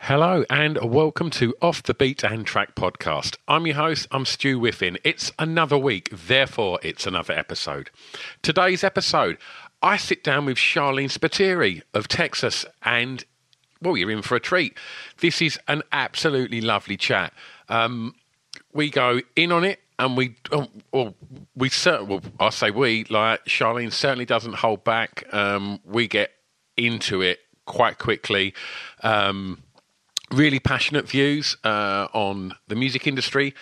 Hello and welcome to Off the Beaten Track podcast. I'm your host, I'm Stu Whiffin. It's another week, therefore, it's another episode. Today's episode, I sit down with Charlene Spiteri of Texas, and well, you're in for a treat. This is an absolutely lovely chat. Um, we go in on it and we oh, well, we certainly well, I say we like Charlene certainly doesn't hold back. Um, we get into it quite quickly. Um, really passionate views uh, on the music industry.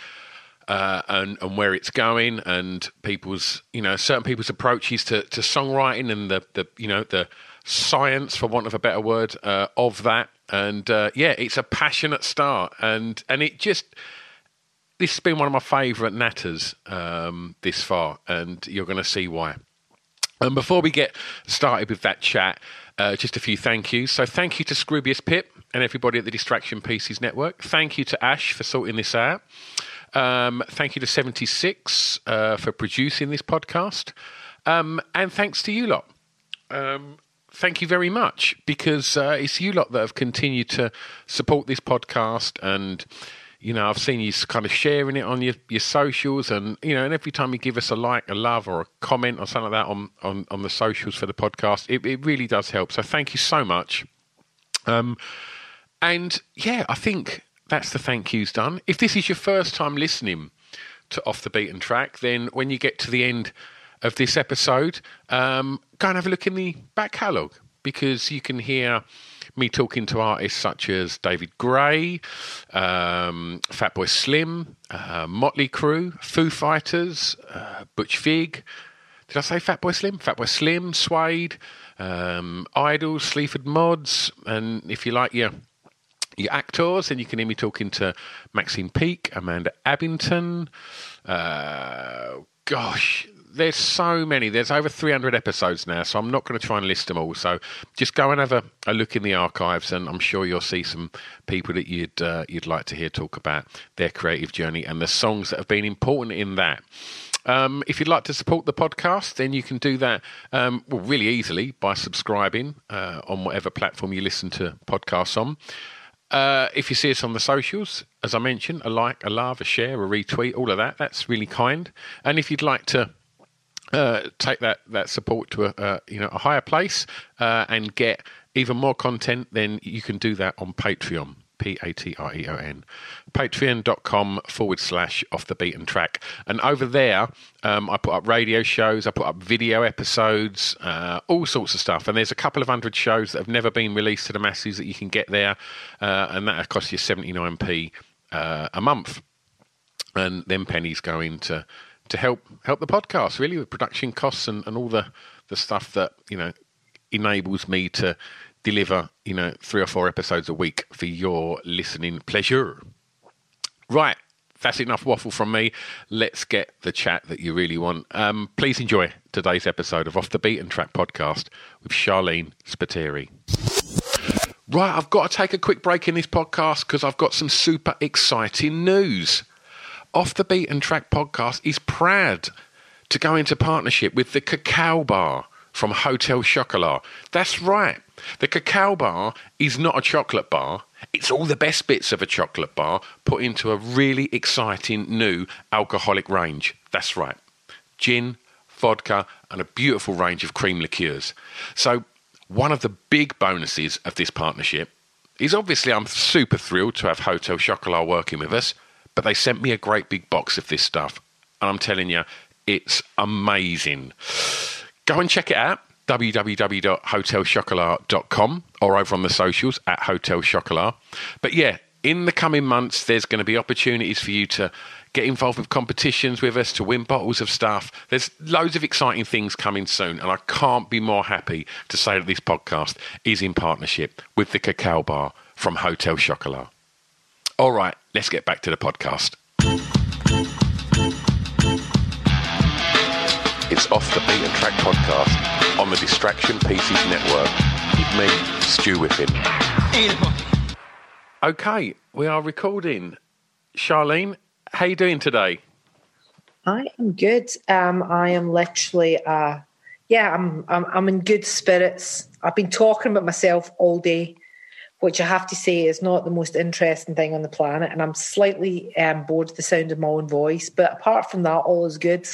Uh, and and where it's going, and people's you know certain people's approaches to, to songwriting and the, the you know the science, for want of a better word, uh, of that. And uh, yeah, it's a passionate start, and and it just this has been one of my favourite natters um, this far, and you're going to see why. And before we get started with that chat, uh, just a few thank yous. So thank you to Scroobius Pip and everybody at the Distraction Pieces Network. Thank you to Ash for sorting this out. Um, thank you to 76 uh, for producing this podcast. Um, and thanks to you lot. Um, thank you very much because uh, it's you lot that have continued to support this podcast and you know i've seen you kind of sharing it on your, your socials and you know and every time you give us a like a love or a comment or something like that on on, on the socials for the podcast it, it really does help. So thank you so much. Um and yeah i think that's the thank yous done. If this is your first time listening to off the beaten track then when you get to the end of this episode, um, go and have a look in the back catalogue because you can hear me talking to artists such as David Gray, um, Fatboy Slim, uh, Motley Crue, Foo Fighters, uh, Butch Vig. Did I say Fatboy Slim? Fatboy Slim, Suede, um, Idles, Sleaford Mods, and if you like your your actors, then you can hear me talking to Maxine Peake, Amanda Abbington. Uh, gosh, there's so many. There's over 300 episodes now, so I'm not going to try and list them all. So just go and have a, a look in the archives, and I'm sure you'll see some people that you'd uh, you'd like to hear talk about their creative journey and the songs that have been important in that. Um, if you'd like to support the podcast, then you can do that um, well, really easily by subscribing uh, on whatever platform you listen to podcasts on. Uh, if you see us on the socials, as I mentioned, a like, a love, a share, a retweet, all of that, that's really kind. And if you'd like to uh, take that, that support to a, uh, you know, a higher place uh, and get even more content, then you can do that on Patreon. P A T R E O N. Patreon.com forward slash off the beaten track. And over there, um, I put up radio shows, I put up video episodes, uh, all sorts of stuff. And there's a couple of hundred shows that have never been released to the masses that you can get there. Uh, and that costs you 79p uh, a month. And then pennies go into to help help the podcast really with production costs and, and all the the stuff that you know enables me to deliver you know three or four episodes a week for your listening pleasure. Right that's enough waffle from me. Let's get the chat that you really want. Um, please enjoy today's episode of off the beaten track podcast with charlene spiteri. Right i've got to take a quick break in this podcast because i've got some super exciting news off the Beaten Track podcast is proud to go into partnership with the Cacao Bar from Hotel Chocolat. That's right. The cacao bar is not a chocolate bar. It's all the best bits of a chocolate bar put into a really exciting new alcoholic range. That's right. Gin, vodka, and a beautiful range of cream liqueurs. So, one of the big bonuses of this partnership is obviously I'm super thrilled to have Hotel Chocolat working with us, but they sent me a great big box of this stuff. And I'm telling you, it's amazing. Go and check it out www.hotelchocolat.com or over on the socials at Hotel Chocolat. But yeah, in the coming months, there's going to be opportunities for you to get involved with competitions with us, to win bottles of stuff. There's loads of exciting things coming soon, and I can't be more happy to say that this podcast is in partnership with the Cacao Bar from Hotel Chocolat. All right, let's get back to the podcast. It's Off the Beaten Track podcast on the Distraction Pieces Network with me, Stu Whiffin. Okay, we are recording. Charlene, how you doing today? I am good. Um, I am literally, uh, yeah, I'm, I'm, I'm in good spirits. I've been talking about myself all day, which I have to say is not the most interesting thing on the planet, and I'm slightly um, bored of the sound of my own voice. But apart from that, all is good.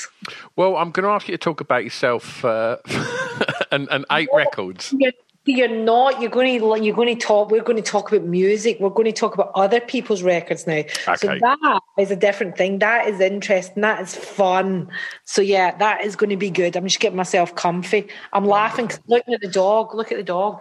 Well, I'm going to ask you to talk about yourself uh, and, and eight records. You're, you're not. You're going to. You're going to talk. We're going to talk about music. We're going to talk about other people's records now. So that is a different thing. That is interesting. That is fun. So yeah, that is going to be good. I'm just getting myself comfy. I'm laughing. Looking at the dog. Look at the dog.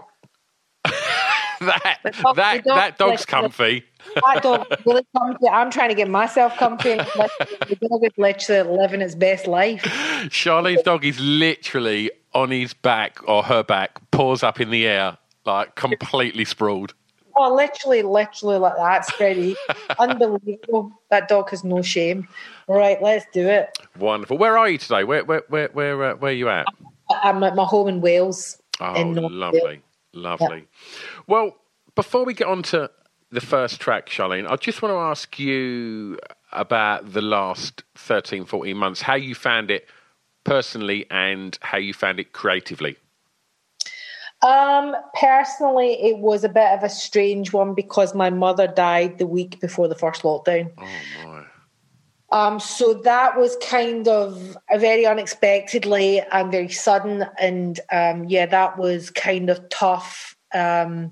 that dog- that dog- that dog's like- comfy. That dog really comfy. I'm trying to get myself comfy. The dog is literally living its best life. Charlene's dog is literally on his back or her back, paws up in the air, like completely sprawled. Oh, literally, literally like that. It's pretty unbelievable. That dog has no shame. All right, let's do it. Wonderful. Where are you today? Where where where where, uh, where are you at? I'm at my home in Wales. Oh, in lovely, Wales. Lovely. Well, before we get on to the first track, Charlene, I just want to ask you about the last 13, 14 months, how you found it personally and how you found it creatively. Um, personally, it was a bit of a strange one because my mother died the week before the first lockdown. Oh, my. Um, so that was kind of very unexpectedly and very sudden, and um, yeah, that was kind of tough. Um,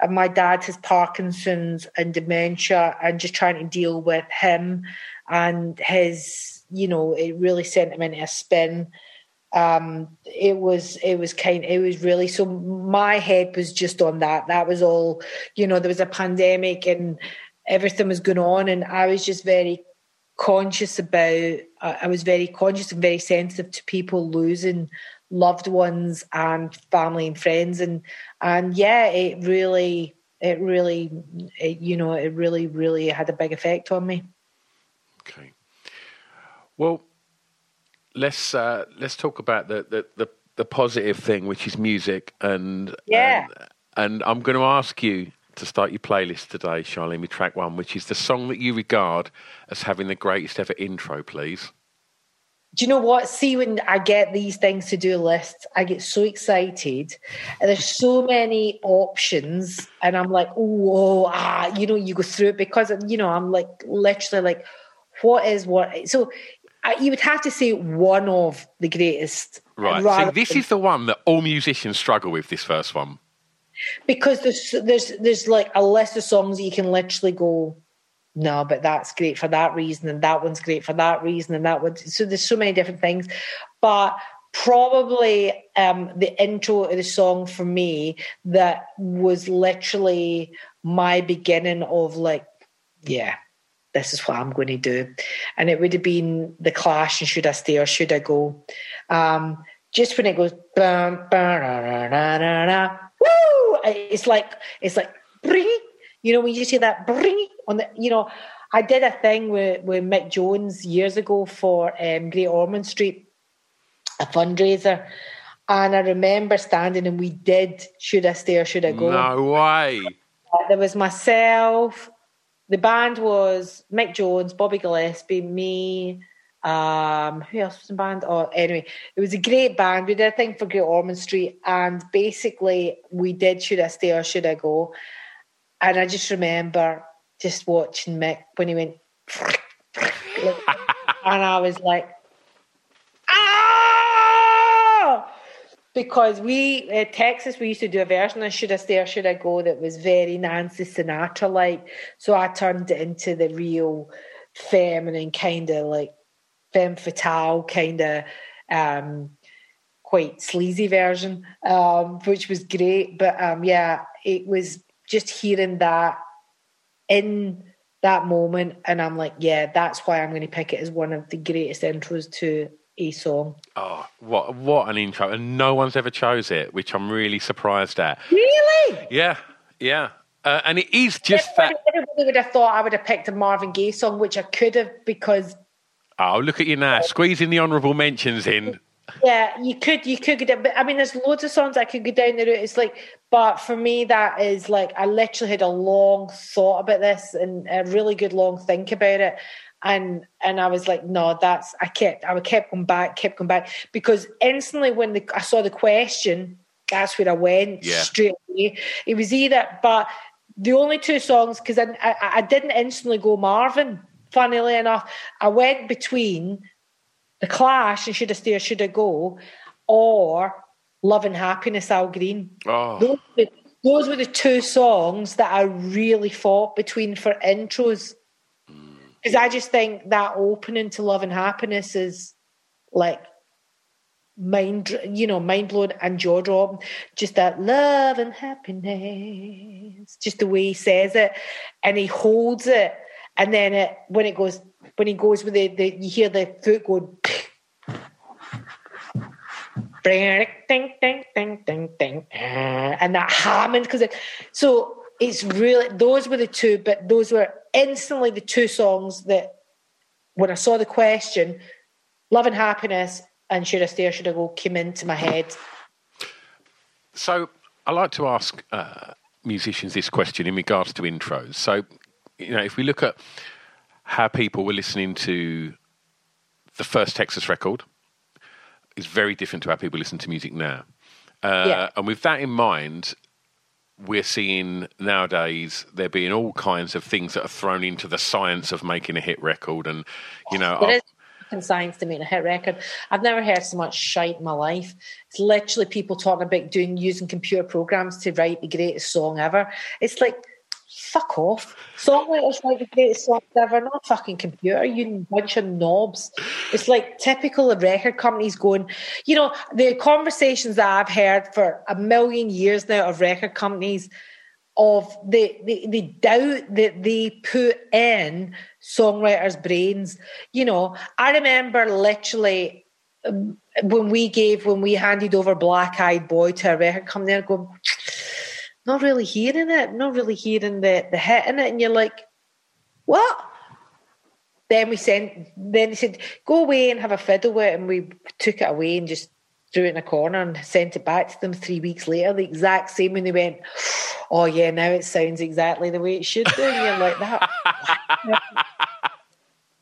and my dad has Parkinson's and dementia, and just trying to deal with him and his, you know, it really sent him into a spin. Um, it was, it was kind, it was really. So my head was just on that. That was all. You know, there was a pandemic and everything was going on, and I was just very conscious about I was very conscious and very sensitive to people losing loved ones and family and friends and and yeah it really it really it, you know it really really had a big effect on me Okay. Well, let's uh, let's talk about the, the, the, the positive thing, which is music, and Yeah. and, and I'm going to ask you to start your playlist today, Charlene, with track one, which is the song that you regard as having the greatest ever intro, please. do you know what see when I get these things to do lists I get so excited and there's so many options and I'm like oh ah you know you go through it because you know I'm like literally like what is what so I, you would have to say one of the greatest Right. See, this than- is the one that all musicians struggle with. This first one. Because there's there's there's like a list of songs that you can literally go no but that's great for that reason and that one's great for that reason and that one so there's so many different things but probably um the intro of the song for me that was literally my beginning of like yeah this is what I'm going to do. And it would have been the clash and should I stay or should I go? Um, just when it goes, woo! It's like, it's like, bring, you know, when you see that bring on the, you know, I did a thing with, with Mick Jones years ago for um, Great Ormond Street, a fundraiser. And I remember standing and we did Should I Stay or Should I Go? No way. There was myself. The band was Mick Jones, Bobby Gillespie, me, Um, who else was in band? Oh, anyway, it was a great band. We did a thing for Great Ormond Street, and basically we did Should I Stay or Should I Go? And I just remember just watching Mick when he went, and I was like, ah! Because we, uh, Texas, we used to do a version of Should I Stay or Should I Go that was very Nancy Sinatra like. So I turned it into the real feminine kind of like femme fatale kind of um, quite sleazy version, um, which was great. But um, yeah, it was just hearing that in that moment, and I'm like, yeah, that's why I'm going to pick it as one of the greatest intros to a song. Oh, what what an intro! And no one's ever chose it, which I'm really surprised at. Really? Yeah, yeah. Uh, and it is just that. Everybody would have thought I would have picked a Marvin Gaye song, which I could have because Oh, look at you now, squeezing the honourable mentions in. Yeah, you could, you could. But I mean, there's loads of songs I could go down the route. It's like, but for me, that is like I literally had a long thought about this and a really good long think about it, and and I was like, no, that's I kept I kept going back, kept going back because instantly when the, I saw the question, that's where I went Yeah. straight away. It was either, but the only two songs because I, I I didn't instantly go Marvin. Funnily enough, I went between the Clash and Should I Stay or Should I Go, or Love and Happiness, Al Green. Oh, Those, were- those were the two songs that I really fought between for intros. Mm. Because I just think that opening to Love and Happiness is like mind, you know, mind blowing and jaw dropping. Just that love and happiness, just the way he says it, and he holds it, and then it when it goes when he goes with the, the you hear the foot go. Ding, ding, ding, ding, ding, and that Hammond because it, so it's really those were the two, but those were instantly the two songs that when I saw the question, Love and Happiness and Should I Stay or Should I Go came into my head. So I like to ask uh, musicians this question in regards to intros. So, you know, if we look at how people were listening to the first Texas record, is very different to how people listen to music now. Uh, Yeah. And with that in mind, we're seeing nowadays there being all kinds of things that are thrown into the science of making a hit record, and you know, There fucking science to make a hit record. I've never heard so much shite in my life. It's literally people talking about doing using computer programs to write the greatest song ever. It's like fuck off. Songwriters like the greatest songs ever, not fucking computer, you bunch of knobs. It's like typical of record companies going, you know, the conversations that I've heard for a million years now of record companies of the, the, the doubt that they put in songwriters' brains. You know, I remember literally um, when we gave, when we handed over Black Eyed Boy to a record company, they're going, not really hearing it, not really hearing the, the hit in it. And you're like, what? Then we sent, then they said, go away and have a fiddle with it. And we took it away and just threw it in a corner and sent it back to them three weeks later, the exact same when they went, oh yeah, now it sounds exactly the way it should do. And you're like, that.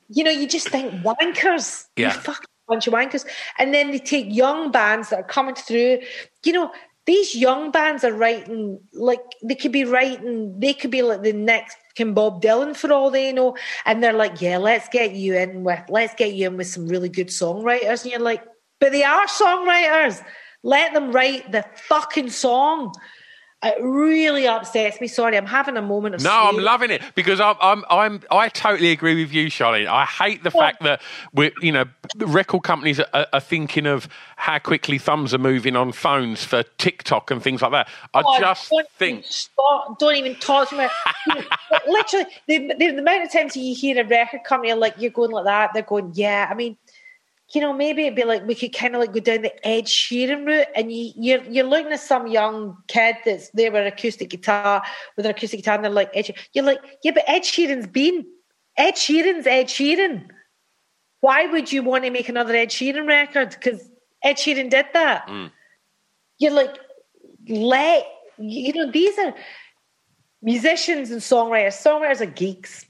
you know, you just think wankers. Yeah. You fucking bunch of wankers. And then they take young bands that are coming through. You know, these young bands are writing, like, they could be writing, they could be like the next Kim Bob Dylan for all they know. And they're like, yeah, let's get you in with, let's get you in with some really good songwriters. And you're like, but they are songwriters. Let them write the fucking song. It really upsets me. Sorry, I'm having a moment of. No, I'm loving it because I'm, I'm, I'm, I totally agree with you, Charlene. I hate the fact that we, you know, the record companies are, are thinking of how quickly thumbs are moving on phones for TikTok and things like that. I God, just don't think, stop, don't even talk to me. Literally, the, the, the amount of times you hear a record company like you're going like that, they're going, yeah. I mean, you know, maybe it'd be like we could kind of like go down the Ed Sheeran route, and you, you're you're looking at some young kid that's there with an acoustic guitar with an acoustic guitar, and they're like, Ed Sheeran. you're like, yeah, but Ed Sheeran's been Ed Sheeran's Ed Sheeran. Why would you want to make another Ed Sheeran record? Because Ed Sheeran did that. Mm. You're like, let you know these are musicians and songwriters. Songwriters are geeks.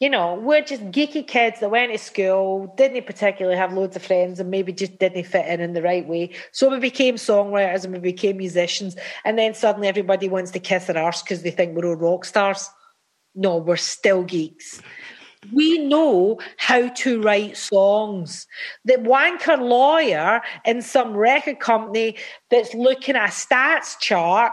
You know, we're just geeky kids that went to school, didn't particularly have loads of friends, and maybe just didn't fit in in the right way. So we became songwriters and we became musicians, and then suddenly everybody wants to kiss our arse because they think we're all rock stars. No, we're still geeks. We know how to write songs. The wanker lawyer in some record company that's looking at a stats chart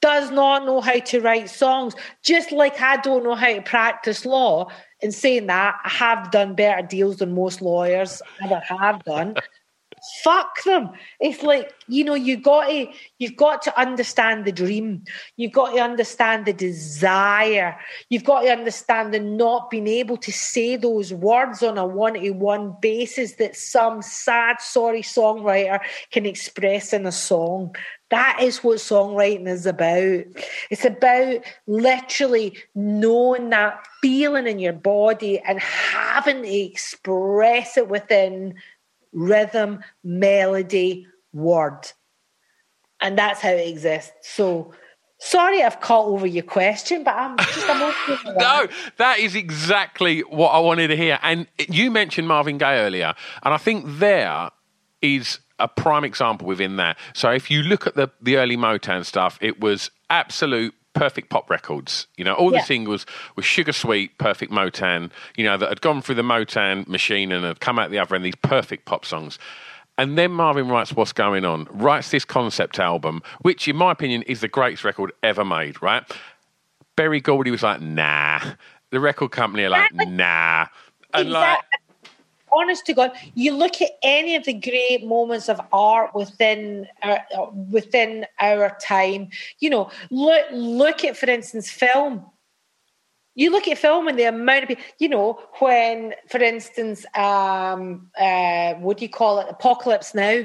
does not know how to write songs, just like I don't know how to practice law. In saying that, I have done better deals than most lawyers ever have done. Fuck them. It's like, you know, you got to you've got to understand the dream. You've got to understand the desire. You've got to understand the not being able to say those words on a one-to-one basis that some sad, sorry songwriter can express in a song. That is what songwriting is about. It's about literally knowing that feeling in your body and having to express it within rhythm, melody, word. And that's how it exists. So sorry I've caught over your question, but I'm just I'm okay No, that is exactly what I wanted to hear. And you mentioned Marvin Gaye earlier, and I think there is a prime example within that. So if you look at the the early Motown stuff, it was absolute perfect pop records. You know, all yeah. the singles were sugar sweet, perfect Motown. You know, that had gone through the Motown machine and had come out the other end. These perfect pop songs. And then Marvin writes What's Going On, writes this concept album, which, in my opinion, is the greatest record ever made, right? Berry Gordy was like, nah. The record company are like, nah. And exactly. like, honest to God, you look at any of the great moments of art within our, uh, within our time. You know, look look at, for instance, film. You look at film and the amount of people. You know, when, for instance, um, uh, what do you call it? Apocalypse Now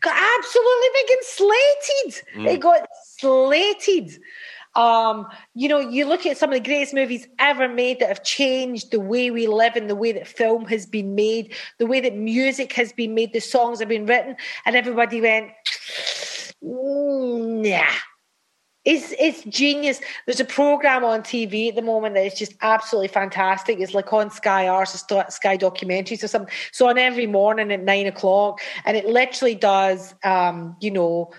got absolutely fucking slated. Mm. It got slated. Um, you know, you look at some of the greatest movies ever made that have changed the way we live and the way that film has been made, the way that music has been made, the songs have been written, and everybody went, nah. It's, it's genius. There's a program on TV at the moment that is just absolutely fantastic. It's like on Sky Arts, Sky Documentaries or something. So on every morning at nine o'clock, and it literally does, um, you know,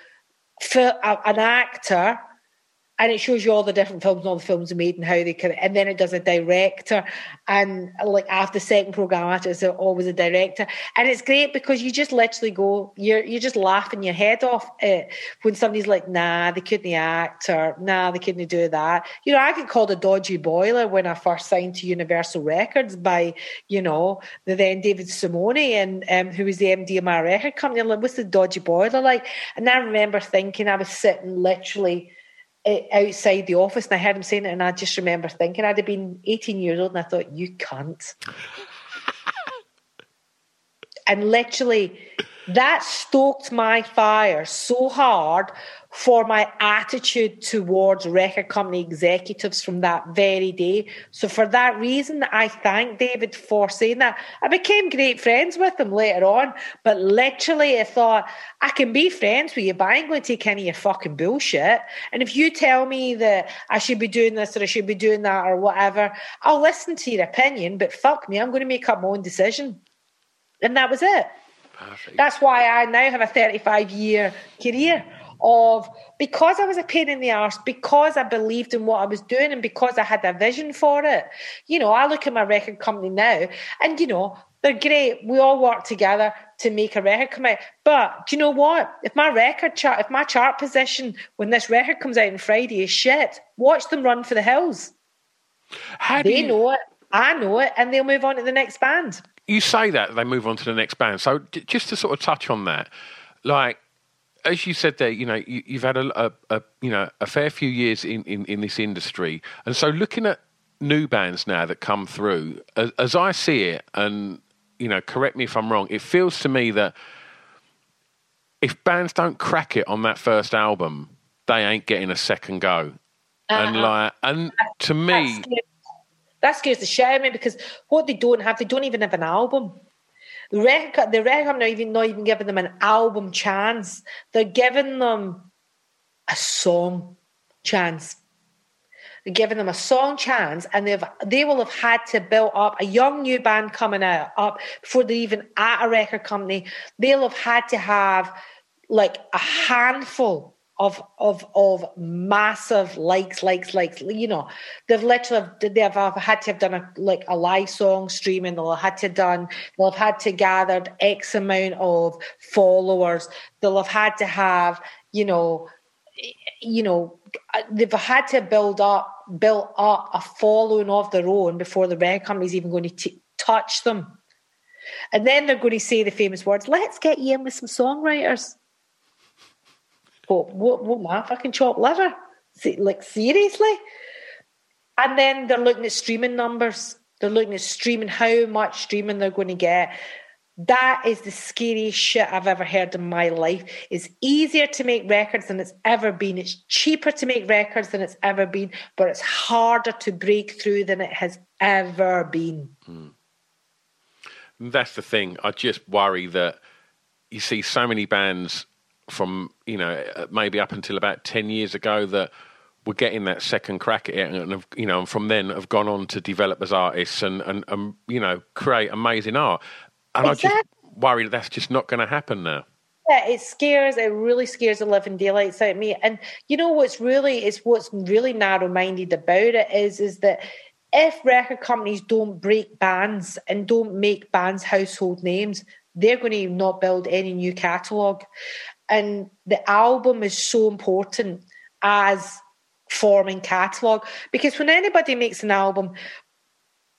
for an actor and it shows you all the different films all the films made and how they can and then it does a director. And like after second program it's always a director. And it's great because you just literally go you're you're just laughing your head off uh, when somebody's like nah they couldn't act or nah they couldn't do that. You know I get called a dodgy boiler when I first signed to Universal Records by you know the then David Simone and um, who was the MD of my record company. Like what's the dodgy boiler like? And I remember thinking I was sitting literally Eh, outside the office and I heard him saying it and I just remember thinking I'd have been 18 years old and I thought, you can't. and literally that stoked my fire so hard for my attitude towards record company executives from that very day. So for that reason, I thank David for saying that. I became great friends with him later on, but literally I thought, I can be friends with you, but I ain't going to take any of your fucking bullshit. And if you tell me that I should be doing this or I should be doing that or whatever, I'll listen to your opinion, but fuck me, I'm going to make up my own decision. And that was it. Perfect. That's why I now have a 35 year career of because I was a pain in the arse, because I believed in what I was doing, and because I had a vision for it. You know, I look at my record company now, and you know, they're great. We all work together to make a record come out. But do you know what? If my record chart, if my chart position when this record comes out on Friday is shit, watch them run for the hills. How they you... know it. I know it, and they'll move on to the next band. You say that they move on to the next band. So just to sort of touch on that, like as you said there, you know, you, have had a, a, a, you know a fair few years in, in, in, this industry, and so looking at new bands now that come through, as, as, I see it, and you know, correct me if I'm wrong, it feels to me that if bands don't crack it on that first album, they ain't getting a second go, uh and uh-huh. like, and to me. That scares the shit out of me because what they don't have, they don't even have an album. The record, the record not even not even giving them an album chance. They're giving them a song chance. They're giving them a song chance, and they've they will have had to build up a young new band coming out up before they're even at a record company. They'll have had to have like a handful of of of massive likes, likes, likes. You know, they've literally they've had to have done a like a live song streaming. They'll have had to done. They'll have had to gathered x amount of followers. They'll have had to have you know, you know, they've had to build up build up a following of their own before the record company's even going to t- touch them. And then they're going to say the famous words, let's get you in with some songwriters. What, what, my fucking chopped liver? Like, seriously? And then they're looking at streaming numbers. They're looking at streaming, how much streaming they're going to get. That is the scariest shit I've ever heard in my life. It's easier to make records than it's ever been. It's cheaper to make records than it's ever been, but it's harder to break through than it has ever been. Mm. That's the thing. I just worry that you see so many bands from you know uh, maybe up until about ten years ago that were getting that second crack at it, and have, you know, and from then have gone on to develop as artists and and, and you know create amazing art. And exactly. I just worry that that's just not going to happen now. Yeah, it scares. It really scares the living daylights out of me. And you know what's really is what's really narrow minded about it is is that if record companies don't break bands and don't make bands household names, they're going to not build any new catalogue. And the album is so important as forming catalogue because when anybody makes an album,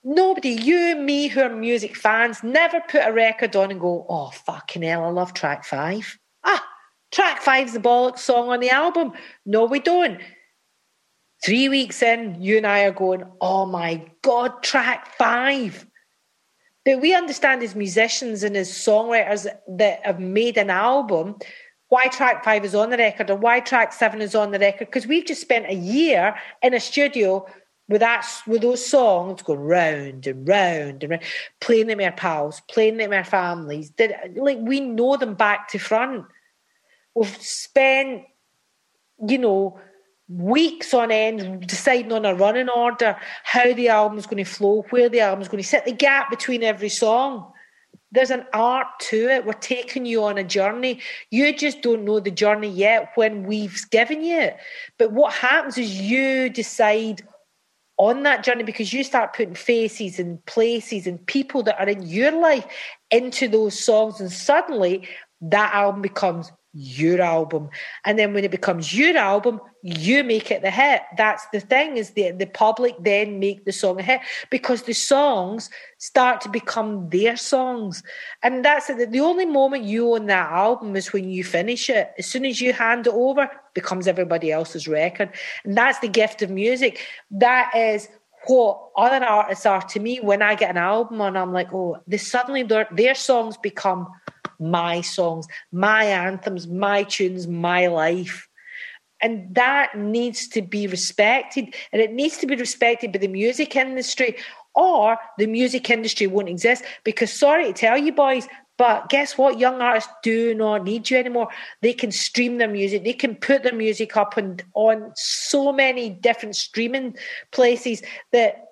nobody, you, me, who are music fans, never put a record on and go, oh, fucking hell, I love track five. Ah, track five's the bollocks song on the album. No, we don't. Three weeks in, you and I are going, oh my God, track five. But we understand as musicians and as songwriters that have made an album, why track five is on the record or why track seven is on the record, because we've just spent a year in a studio with that with those songs going round and round and round, playing them our pals, playing them our families. Did like we know them back to front. We've spent, you know, weeks on end deciding on a running order, how the album's going to flow, where the album's going to sit, the gap between every song. There's an art to it. We're taking you on a journey. You just don't know the journey yet when we've given you it. But what happens is you decide on that journey because you start putting faces and places and people that are in your life into those songs, and suddenly that album becomes your album. And then when it becomes your album, you make it the hit. That's the thing is the the public then make the song a hit because the songs start to become their songs. And that's it. The only moment you own that album is when you finish it. As soon as you hand it over, it becomes everybody else's record. And that's the gift of music. That is what other artists are to me when I get an album and I'm like, oh, they suddenly their, their songs become my songs, my anthems, my tunes, my life. And that needs to be respected. And it needs to be respected by the music industry, or the music industry won't exist. Because, sorry to tell you, boys, but guess what? Young artists do not need you anymore. They can stream their music. They can put their music up and on so many different streaming places that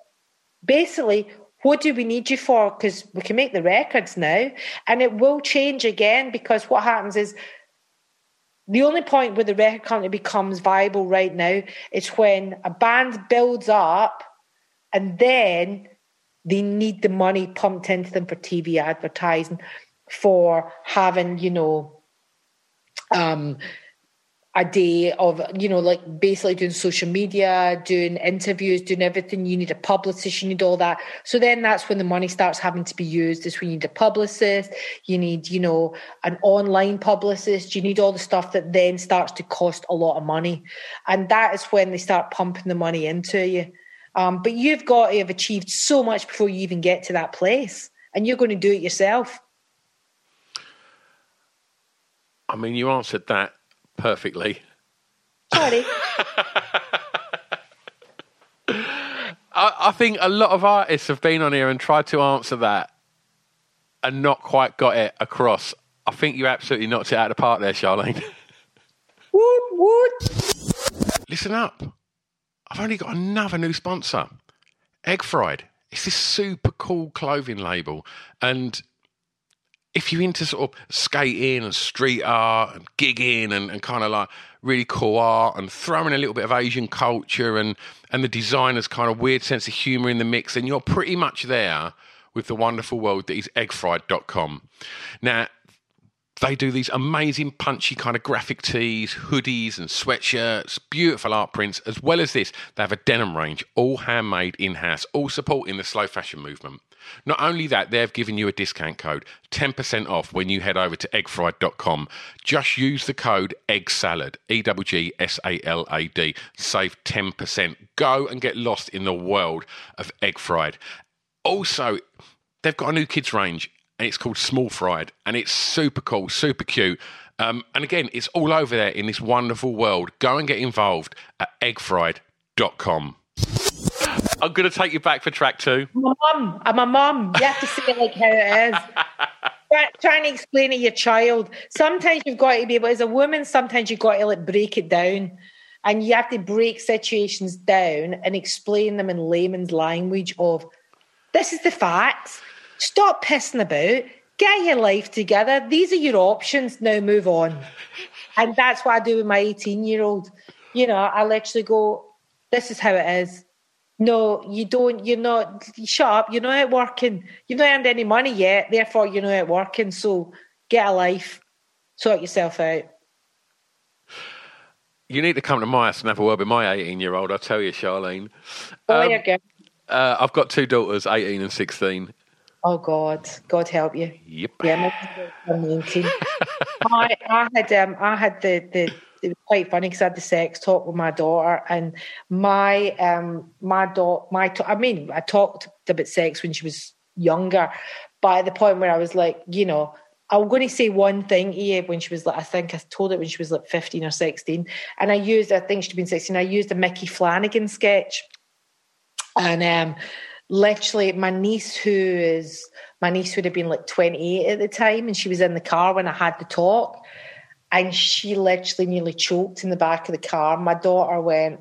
basically what do we need you for? Because we can make the records now, and it will change again. Because what happens is the only point where the record company becomes viable right now is when a band builds up, and then they need the money pumped into them for TV advertising, for having you know um, a day of you know like basically doing social media doing interviews doing everything. You need a publicist you need all that. So then that's when the money starts having to be used. Is when you need a publicist you need you know an online publicist. You need all the stuff that then starts to cost a lot of money. And that is when they start pumping the money into you. Um, but you've got to have achieved so much before you even get to that place and you're going to do it yourself. I mean, you answered that perfectly. Sorry. I, I think a lot of artists have been on here and tried to answer that and not quite got it across. I think you absolutely knocked it out of the park there, Charlene. Woot woot. Listen up. I've only got another new sponsor, Egg Fried. It's this super cool clothing label. And if you're into sort of skating and street art and gigging and, and kind of like really cool art and throwing a little bit of Asian culture and, and the designer's kind of weird sense of humour in the mix, then you're pretty much there with the wonderful world that is eggfried.com. Now, they do these amazing, punchy kind of graphic tees, hoodies, and sweatshirts, beautiful art prints, as well as this. They have a denim range, all handmade in house, all supporting the slow fashion movement. Not only that, they've given you a discount code, 10% off when you head over to eggfried.com. Just use the code EGGSALAD, E W G S A L A D. Save 10%. Go and get lost in the world of egg fried. Also, they've got a new kids range and it's called Small Fried, and it's super cool, super cute. Um, and again, it's all over there in this wonderful world. Go and get involved at eggfried.com. I'm going to take you back for track two. I'm mum. I'm a mum. You have to say it like how it is. Try, trying to explain to your child. Sometimes you've got to be able, as a woman, sometimes you've got to like break it down. And you have to break situations down and explain them in layman's language of this is the facts. Stop pissing about. Get your life together. These are your options. Now move on. And that's what I do with my 18 year old. You know, I literally go, this is how it is. No, you don't. You're not. Shut up. You're not out working. You've not earned any money yet. Therefore, you're not out working. So get a life. Sort yourself out. You need to come to my house and have a word with my 18 year old, I tell you, Charlene. Oh, Um, you. Uh, I've got two daughters, 18 and 16. Oh God, God help you. Yep. Yeah, 19. I, I had um, I had the the it was quite funny because I had the sex talk with my daughter, and my um my daughter my I mean I talked about sex when she was younger, but at the point where I was like, you know. I'm going to say one thing here when she was like, I think I told it when she was like 15 or 16. And I used, I think she'd been 16, I used a Mickey Flanagan sketch. And um, literally, my niece, who is my niece, would have been like 28 at the time, and she was in the car when I had the talk, and she literally nearly choked in the back of the car. My daughter went,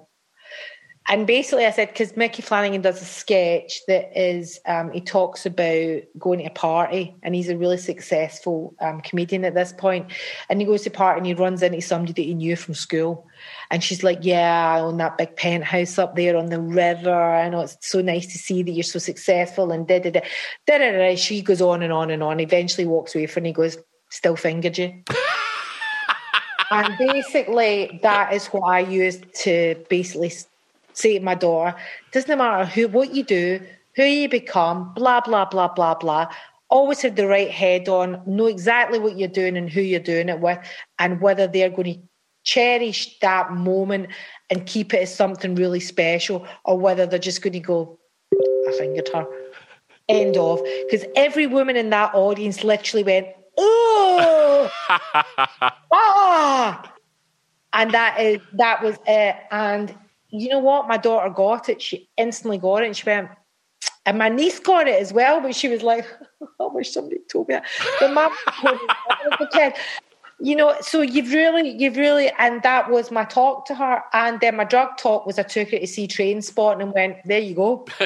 and basically, I said because Mickey Flanagan does a sketch that is um, he talks about going to a party, and he's a really successful um, comedian at this point, and he goes to a party and he runs into somebody that he knew from school, and she's like, "Yeah, I own that big penthouse up there on the river. I know it's so nice to see that you're so successful." And da da da da da. She goes on and on and on. Eventually, walks away from. Him, he goes, "Still fingered you." And basically, that is what I used to basically say to my daughter: "Doesn't matter who, what you do, who you become, blah blah blah blah blah." Always have the right head on, know exactly what you're doing and who you're doing it with, and whether they're going to cherish that moment and keep it as something really special, or whether they're just going to go, I fingered her. End of. Because every woman in that audience literally went, oh, ah. And that is that was it. And you know what? My daughter got it. She instantly got it, and she went. And my niece got it as well, but she was like, "I wish somebody told me that." The mum, kid, you know. So you've really, you've really, and that was my talk to her. And then my drug talk was I took her to see Trainspotting went, "There you go."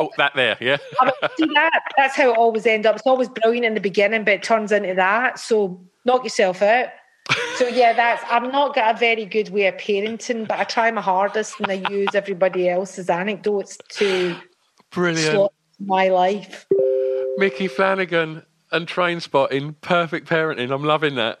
Oh, that there, yeah. I mean, see that? That's how it always ends up. It's always brilliant in the beginning, but it turns into that. So knock yourself out. So yeah, that's. I'm not got a very good way of parenting, but I try my hardest and I use everybody else's anecdotes to Brilliant. my life. Mickey Flanagan and train spotting, perfect parenting. I'm loving that.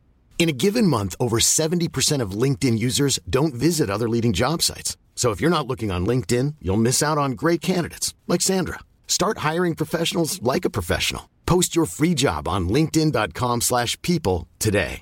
In a given month, over 70% of LinkedIn users don't visit other leading job sites. So if you're not looking on LinkedIn, you'll miss out on great candidates like Sandra. Start hiring professionals like a professional. Post your free job on linkedin.com/people today.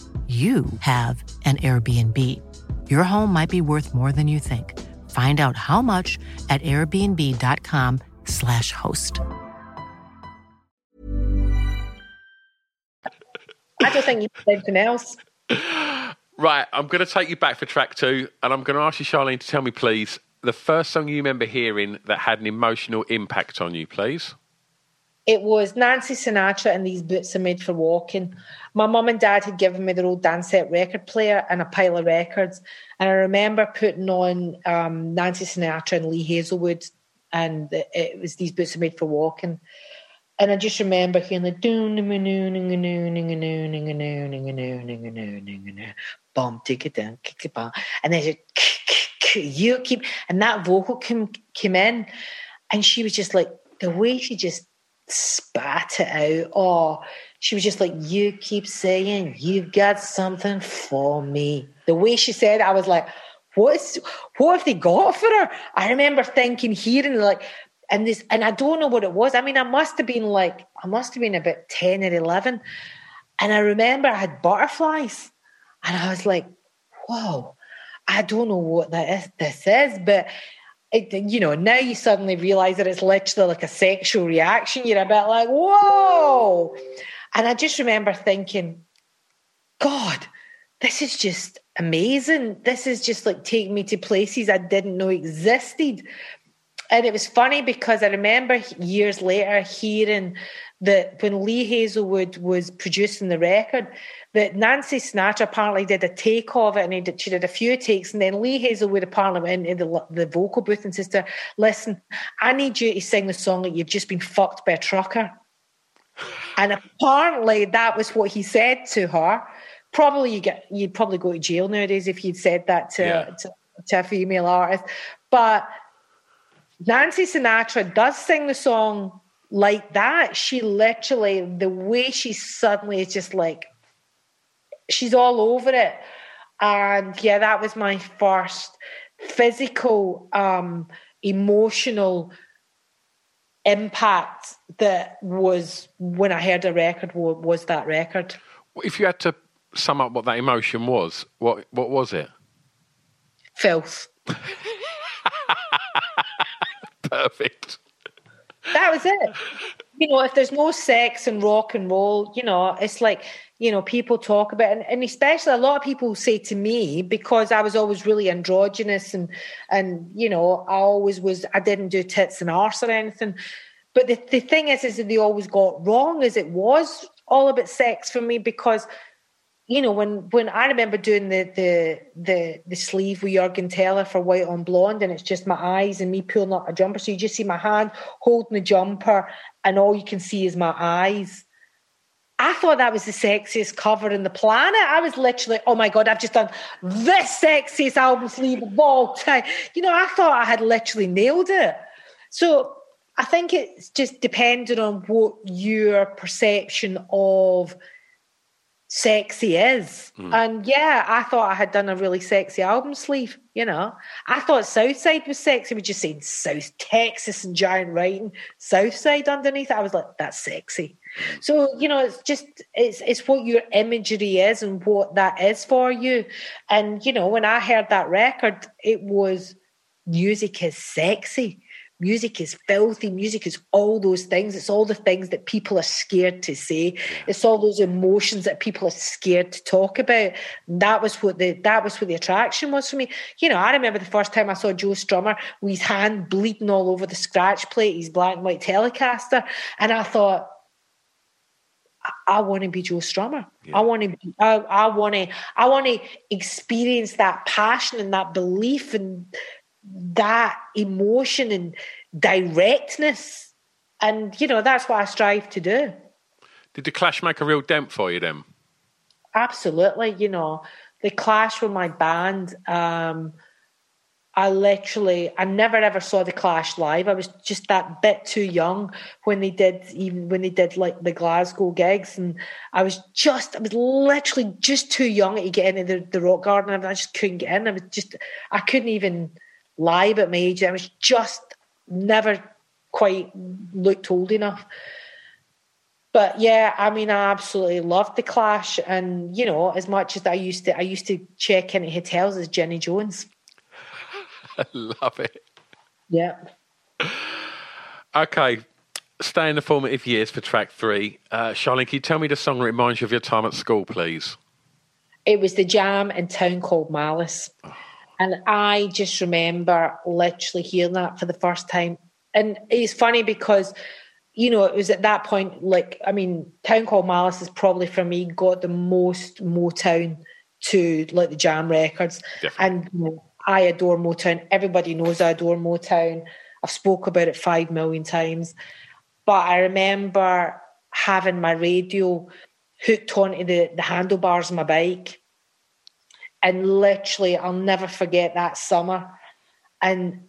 you have an Airbnb. Your home might be worth more than you think. Find out how much at airbnb.com/slash host. I just think you did anything else. Right, I'm going to take you back for track two, and I'm going to ask you, Sharleen, to tell me, please, the first song you remember hearing that had an emotional impact on you, please. It was Nancy Sinatra and these boots are made for walking. My mum and dad had given me their old Dansette record player and a pile of records. And I remember putting on um, Nancy Sinatra and Lee Hazlewood, and it, was these boots are made for walking. And I just remember hearing the doon noon noon bum tick it down kick bum and then you keep and that vocal came came in and she was just like the way she just spat it out oh she was just like you keep saying you've got something for me the way she said I was like what is what have they got for her I remember thinking hearing like and this and I don't know what it was. I mean, I must have been like I must have been about 10 or 11. And I remember I had butterflies. And I was like, whoa, I don't know what that is this is, but it, you know, now you suddenly realize that it's literally like a sexual reaction. You're a bit like, whoa. And I just remember thinking, God, this is just amazing. This is just like taking me to places I didn't know existed and it was funny because I remember years later hearing that when Lee Hazlewood was producing the record, that Nancy Sinatra apparently did a take of it, and he did, she did a few takes, and then Lee Hazlewood apparently went into the, the vocal booth and said to her, "Listen, I need you to sing the song that you've just been fucked by a trucker." And apparently that was what he said to her. Probably you get you'd probably go to jail nowadays if you'd said that to, Yeah. to, to a female artist, but. Nancy Sinatra does sing the song like that. She literally, the way she suddenly is just like, she's all over it. And yeah, that was my first physical, um, emotional impact that was when I heard a record was that record. If you had to sum up what that emotion was, what what was it? Filth. Perfect. That was it. You know, if there's no sex and rock and roll, you know, it's like, you know, people talk about and, and especially a lot of people say to me, because I was always really androgynous and and you know, I always was I didn't do tits and arse or anything. But the, the thing is is that they always got wrong is it was all about sex for me because you know, when when I remember doing the the the the sleeve with Juergen Teller for White on Blonde, and it's just my eyes and me pulling up a jumper, so you just see my hand holding the jumper, and all you can see is my eyes. I thought that was the sexiest cover in the planet. I was literally, oh my god, I've just done the sexiest album sleeve of all time. You know, I thought I had literally nailed it. So I think it's just depending on what your perception of sexy is. Mm. And yeah, I thought I had done a really sexy album sleeve, you know. I thought Southside was sexy. We just saying South Texas and giant writing, Southside underneath. I was like, that's sexy. So, you know, it's just it's it's what your imagery is and what that is for you. And, you know, when I heard that record, it was music is sexy. Music is filthy. Music is all those things. It's all the things that people are scared to say. It's all those emotions that people are scared to talk about. And that was what the that was what the attraction was for me. You know, I remember the first time I saw Joe Strummer with his hand bleeding all over the scratch plate, his black and white Telecaster, and I thought, I, I want to be Joe Strummer. Yeah. I want to be, I, I want to, I want to experience that passion and that belief and that emotion and directness. And, you know, that's what I strive to do. Did the Clash make a real dent for you then? Absolutely. You know, the Clash were my band. Um, I literally, I never ever saw the Clash live. I was just that bit too young when they did, even when they did like the Glasgow gigs, and I was just, I was literally just too young to get into the, the rock garden. I just couldn't get in. I was just, I couldn't even lie about my age. I was just never quite looked old enough. But yeah, I mean, I absolutely loved the Clash, and you know, as much as I used to, I used to check into hotels as Jenny Jones. I love it. Yeah. Okay, stay in the formative years for track three. Uh, Sharleen, can you tell me the song that reminds you of your time at school, please? It was the jam in Town Called Malice. Oh. And I just remember literally hearing that for the first time. And it's funny because, you know, it was at that point, like, I mean, Town Called Malice is probably for me got the most Motown to like the Jam records. Definitely. And you know, I adore Motown. Everybody knows I adore Motown. I've spoke about it five million times. But I remember having my radio hooked onto the, the handlebars of my bike and literally, I'll never forget that summer. And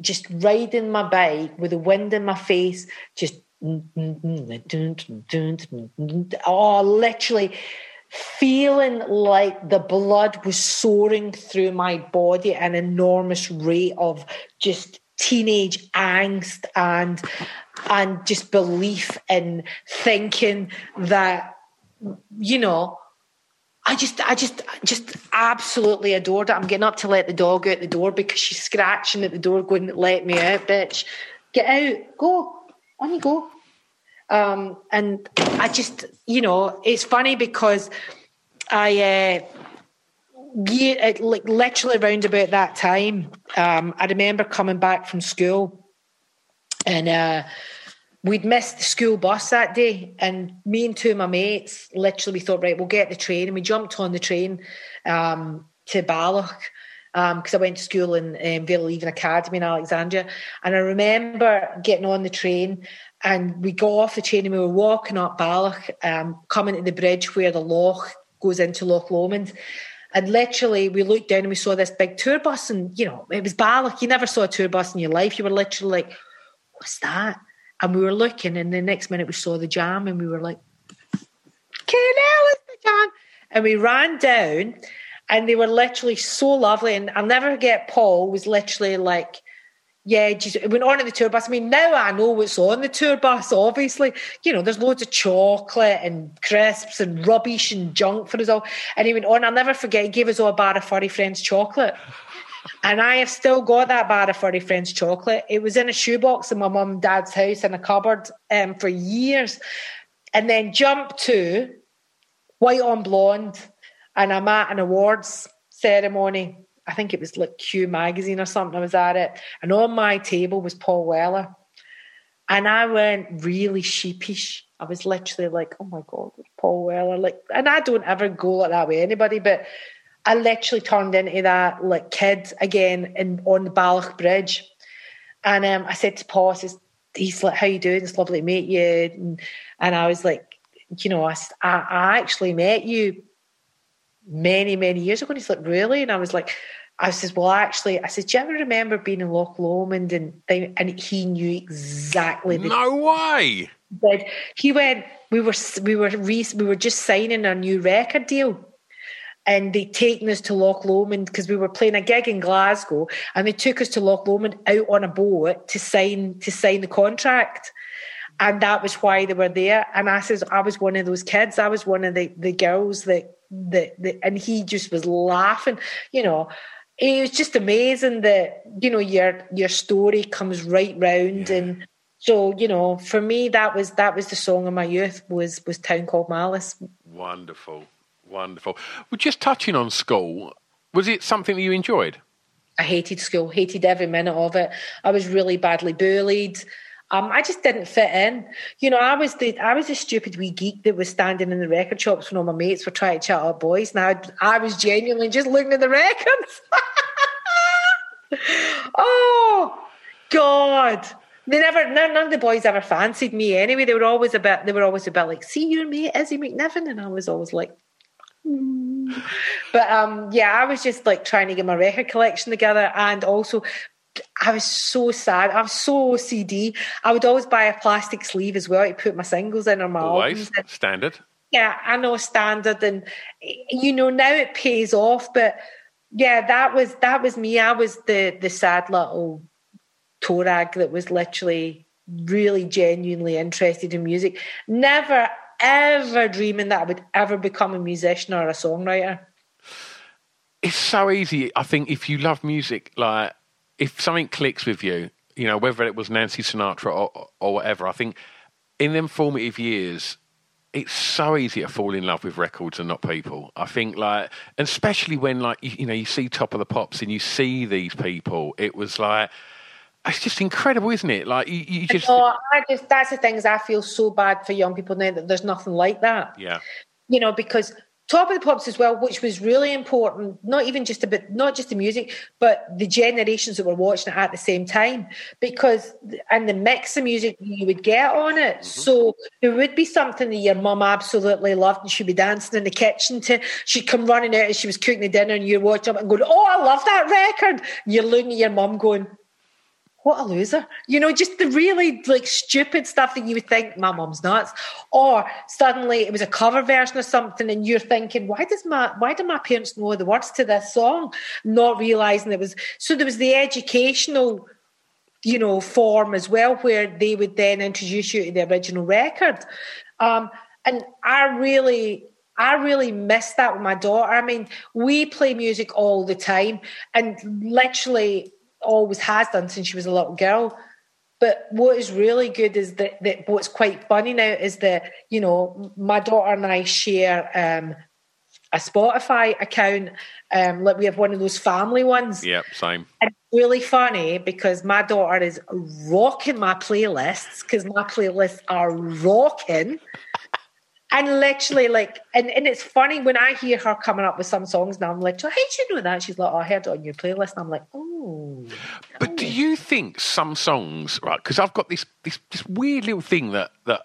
just riding my bike with the wind in my face, just oh, literally feeling like the blood was soaring through my body at an enormous rate of just teenage angst and and just belief in thinking that you know I just, I just, just absolutely adored it. I'm getting up to let the dog out the door because she's scratching at the door, going, "Let me out, bitch! Get out, go, on you go." Um, and I just, you know, it's funny because I, uh, yeah, like literally around about that time, um, I remember coming back from school, and uh, we'd missed the school bus that day, and me and two of my mates literally we thought, right, we'll get the train, and we jumped on the train um, to Balloch because um, I went to school in um, Vale Leven Academy in Alexandria, and I remember getting on the train. And we got off the train and we were walking up Balloch, um, coming to the bridge where the loch goes into Loch Lomond. And literally, we looked down and we saw this big tour bus, and you know, it was Balloch. You never saw a tour bus in your life. You were literally like, "What's that?" And we were looking, and the next minute we saw the jam, and we were like, hell is the jam!" And we ran down, and they were literally so lovely. And I'll never forget, Paul was literally like, yeah, just, it went on in the tour bus. I mean, now I know what's on the tour bus, obviously. You know, there's loads of chocolate and crisps and rubbish and junk for us all. And he went on, I'll never forget, he gave us all a bar of Furry Friends chocolate and I have still got that bar of Furry Friends chocolate. It was in a shoebox in my mum and dad's house in a cupboard um, for years. And then jump to White on Blonde, and I'm at an awards ceremony. I think it was like Q magazine or something. I was at it, and on my table was Paul Weller. And I went really sheepish. I was literally like, oh my God, Paul Weller. Like, and I don't ever go like that with anybody, but I literally turned into that like kid again in on the Balloch Bridge. And um, I said to Paul, says, he's like, how you doing? It's lovely to meet you. And, and I was like, you know, I, I actually met you many, many years ago. And he's like, really? And I was like, I says, well, actually, I said, do you ever remember being in Loch Lomond? And they, and he knew exactly. The no way. But he went. We were we were we were just signing a new record deal, and they'd taken us to Loch Lomond because we were playing a gig in Glasgow, and they took us to Loch Lomond out on a boat to sign to sign the contract. And that was why they were there. And I says, I was one of those kids. I was one of the, the girls that, that, that and he just was laughing, you know. Eh, it was just amazing that, you know, your your story comes right round yeah. and so, you know, for me that was that was the song of my youth was was Town Called Malice. Wonderful. Wonderful. Well, just touching on school, was it something that you enjoyed? I hated school, hated every minute of it. I was really badly bullied. Um, I just didn't fit in. You know, I was the I was a stupid wee geek that was standing in the record shops when all my mates were trying to chat up boys. Now I, I was genuinely just looking at the records. oh God. They never none, none of the boys ever fancied me anyway. They were always a bit they were always a bit like, see your mate Izzy McNiven, and I was always like, "Hmm." but um yeah, I was just like trying to get my record collection together and also I was so sad. I was so OCD. I would always buy a plastic sleeve as well to put my singles in or my Always albums in. standard. Yeah, I know standard, and you know now it pays off. But yeah, that was that was me. I was the the sad little torag that was literally really genuinely interested in music. Never ever dreaming that I would ever become a musician or a songwriter. It's so easy. I think if you love music, like if something clicks with you, you know, whether it was Nancy Sinatra or, or whatever, I think in them formative years, it's so easy to fall in love with records and not people. I think like, and especially when like you, you know you see Top of the Pops and you see these people, it was like it's just incredible, isn't it? Like you, you just No, I just that's the thing is I feel so bad for young people now that there's nothing like that. yeah. you know, because Top of the Pops as well, which was really important, not even just a bit, not just the music, but the generations that were watching it at the same time, because and the mix of music you would get on it. Mm-hmm. So there would be something that your mum absolutely loved, and she'd be dancing in the kitchen to. She'd come running out as she was cooking the dinner, and you're watching it and going, "Oh, I love that record." And you're looking at your mum going, what a loser. You know, just the really like stupid stuff that you would think my mum's nuts. Or suddenly it was a cover version of something and you're thinking, why does my why do my parents know the words to this song? Not realizing it was so there was the educational, you know, form as well, where they would then introduce you to the original record. Um, and I really I really miss that with my daughter. I mean, we play music all the time and literally always has done since she was a little girl. But what is really good is that, that what's quite funny now is that, you know, my daughter and I share um, a Spotify account. Um, like we have one of those family ones. Yep, same. And it's really funny because my daughter is rocking my playlists because my playlists are rocking. And literally, like, and, and it's funny when I hear her coming up with some songs now, I'm like, how did you know that? She's like, oh, I heard it on your playlist. And I'm like, oh. But do you think some songs, right? Because I've got this, this this weird little thing that that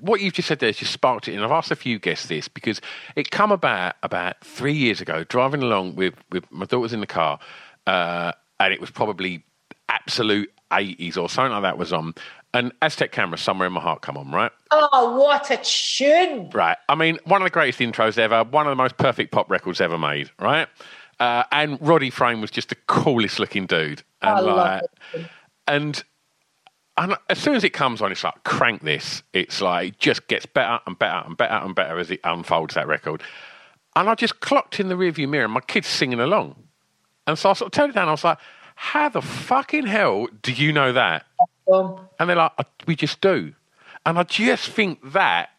what you've just said there has just sparked it, and I've asked a few guests this because it come about about three years ago, driving along with with my daughters in the car, uh, and it was probably absolute eighties or something like that was on, and Aztec Camera, somewhere in my heart, come on, right? Oh, what a tune. Right. I mean, one of the greatest intros ever, one of the most perfect pop records ever made, right? Uh, and Roddy Frame was just the coolest looking dude. And I like, and and as soon as it comes on, it's like crank this. It's like it just gets better and better and better and better as it unfolds that record. And I just clocked in the rearview mirror, and my kid's singing along. And so I sort of turned it down. I was like, "How the fucking hell do you know that?" Um, And they're like, "Uh, "We just do." And I just think that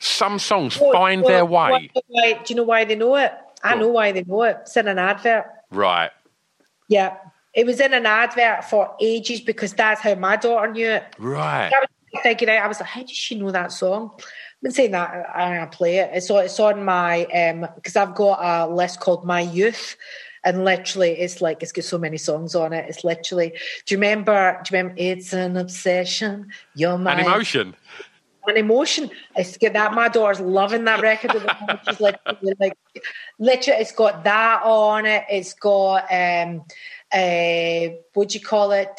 some songs Well, find well, their way. why- do you know why they know it? I know why they know it. It's in an advert. Right. Yeah. It was in an advert for ages because that's how my daughter knew it. Right. I was out, I was like, how does she know that song? I've been saying that I, I play it. It's on, it's on my, um, because I've got a list called My Youth. And literally, it's like, it's got so many songs on it. It's literally, do you remember, do you remember, it's an obsession, you're my An emotion. an emotion. It's got that. My daughter's loving that record. She's literally like, literally, it's got that on it. It's got um, uh, what do you call it?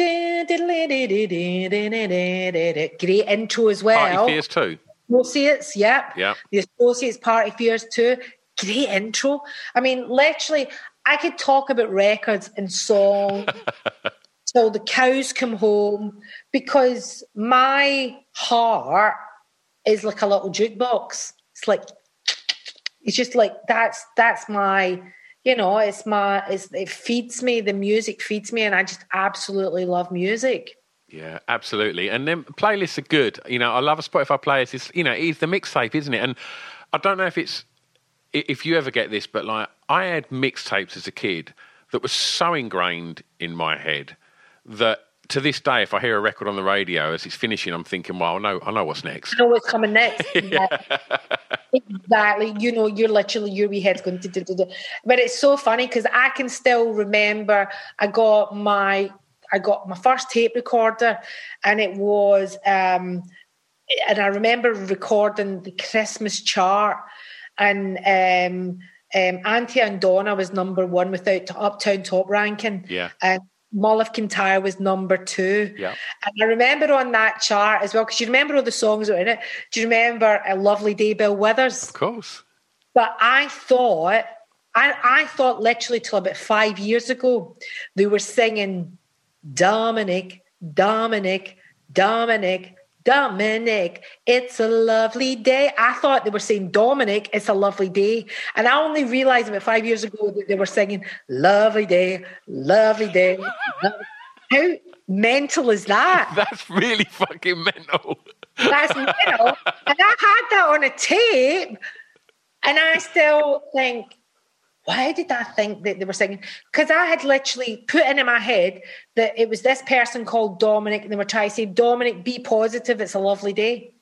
Great intro as well. Party Fears Two. Associates, yep. Yeah. The Associates Party Fears Two. Great intro. I mean, literally, I could talk about records and songs till the cows come home because my heart is like a little jukebox. It's like it's just like that's that's my you know it's my it's, it feeds me the music feeds me and I just absolutely love music. Yeah, absolutely. And then playlists are good. You know, I love a Spotify playlist. It's you know, it's the mixtape, isn't it? And I don't know if it's if you ever get this, but like I had mixtapes as a kid that was so ingrained in my head that to this day, if I hear a record on the radio as it's finishing, I'm thinking, well, I know, I know what's next. I know what's coming next. exactly. You know, you're literally your wee head's going to do, do, do. But it's so funny because I can still remember I got my I got my first tape recorder and it was um and I remember recording the Christmas chart and um um Althea and Donna was number one without Uptown Top ranking. Yeah. And Mull of Kintyre was number two. Yeah. And I remember on that chart as well, because you remember all the songs that were in it. Do you remember A Lovely Day, Bill Withers? Of course. But I thought, I, I thought literally till about five years ago, they were singing Dominic, Dominic, Dominic, Dominic, it's a lovely day. I thought they were saying Dominic, it's a lovely day. And I only realized about five years ago that they were singing lovely day, lovely day. lovely. How mental is that? That's really fucking mental. That's mental. And I had that on a tape. And I still think, why did I think that they were singing? Because I had literally put in my head that it was this person called Dominic, and they were trying to say, Dominic, be positive, it's a lovely day.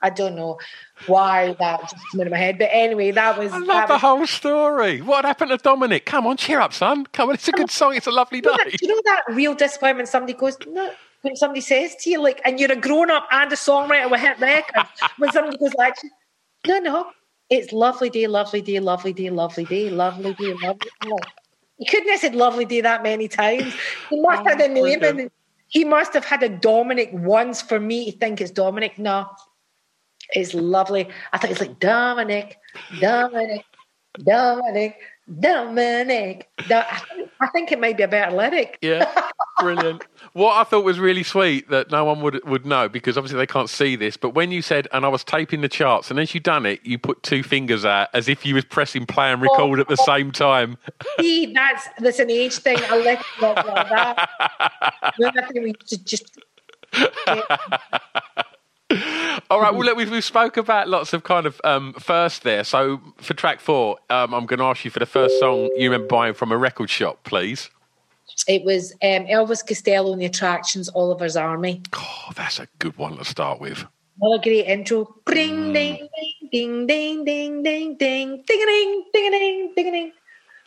I don't know why that just came into my head. But anyway, that was. I love the was, whole story. What happened to Dominic? Come on, cheer up, son. Come on, it's a good song. It's a lovely day. Do you know that real disappointment when somebody goes, no, when somebody says to you, like, and you're a grown up and a songwriter with hit records, when somebody goes, like, no, no, it's lovely day, lovely day, lovely day, lovday, day, lovely day, lovely day. You couldn't have said lovely day that many times. He must oh, have had a name and he must have had a Dominic once for me to think it's Dominic. No, it's lovely. I think it's like Dominic, Dominic, Dominic, Dominic. Do- I think- I think it may be a better lyric. Yeah, brilliant. What I thought was really sweet that no one would would know because obviously they can't see this. But when you said, and I was taping the charts, and as you done it, you put two fingers out as if you was pressing play and record at the same time. See, that's that's an age thing. I like like that. Remember, I think we just All right. Well, look, we've, we spoke about lots of kind of um, first there. So for track four, um, I'm going to ask you for the first song you remember buying from a record shop, please. It was um, Elvis Costello and the Attractions, Oliver's Army. Oh, that's a good one to start with. Another great intro. Ding, ding, ding, ding, ding, ding, ding, ding, ding, ding, ding, ding, ding.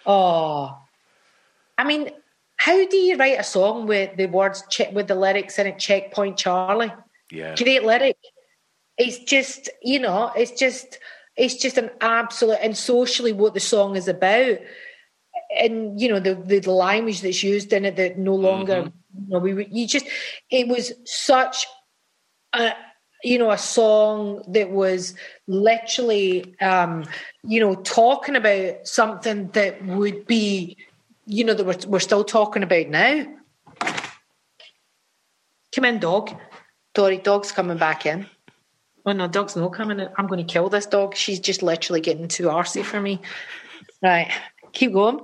Oh, I mean, how do you write a song with the words with the lyrics in it? Checkpoint Charlie. Yeah. Great lyric. It's just, you know, it's just, it's just an absolute and socially what the song is about. And you know the, the language that's used in it that no longer you know we you just it was such a you know a song that was literally um you know talking about something that would be you know that we're, we're still talking about now come in dog Dory dog's coming back in oh no dog's not coming in I'm going to kill this dog she's just literally getting too arsey for me right keep going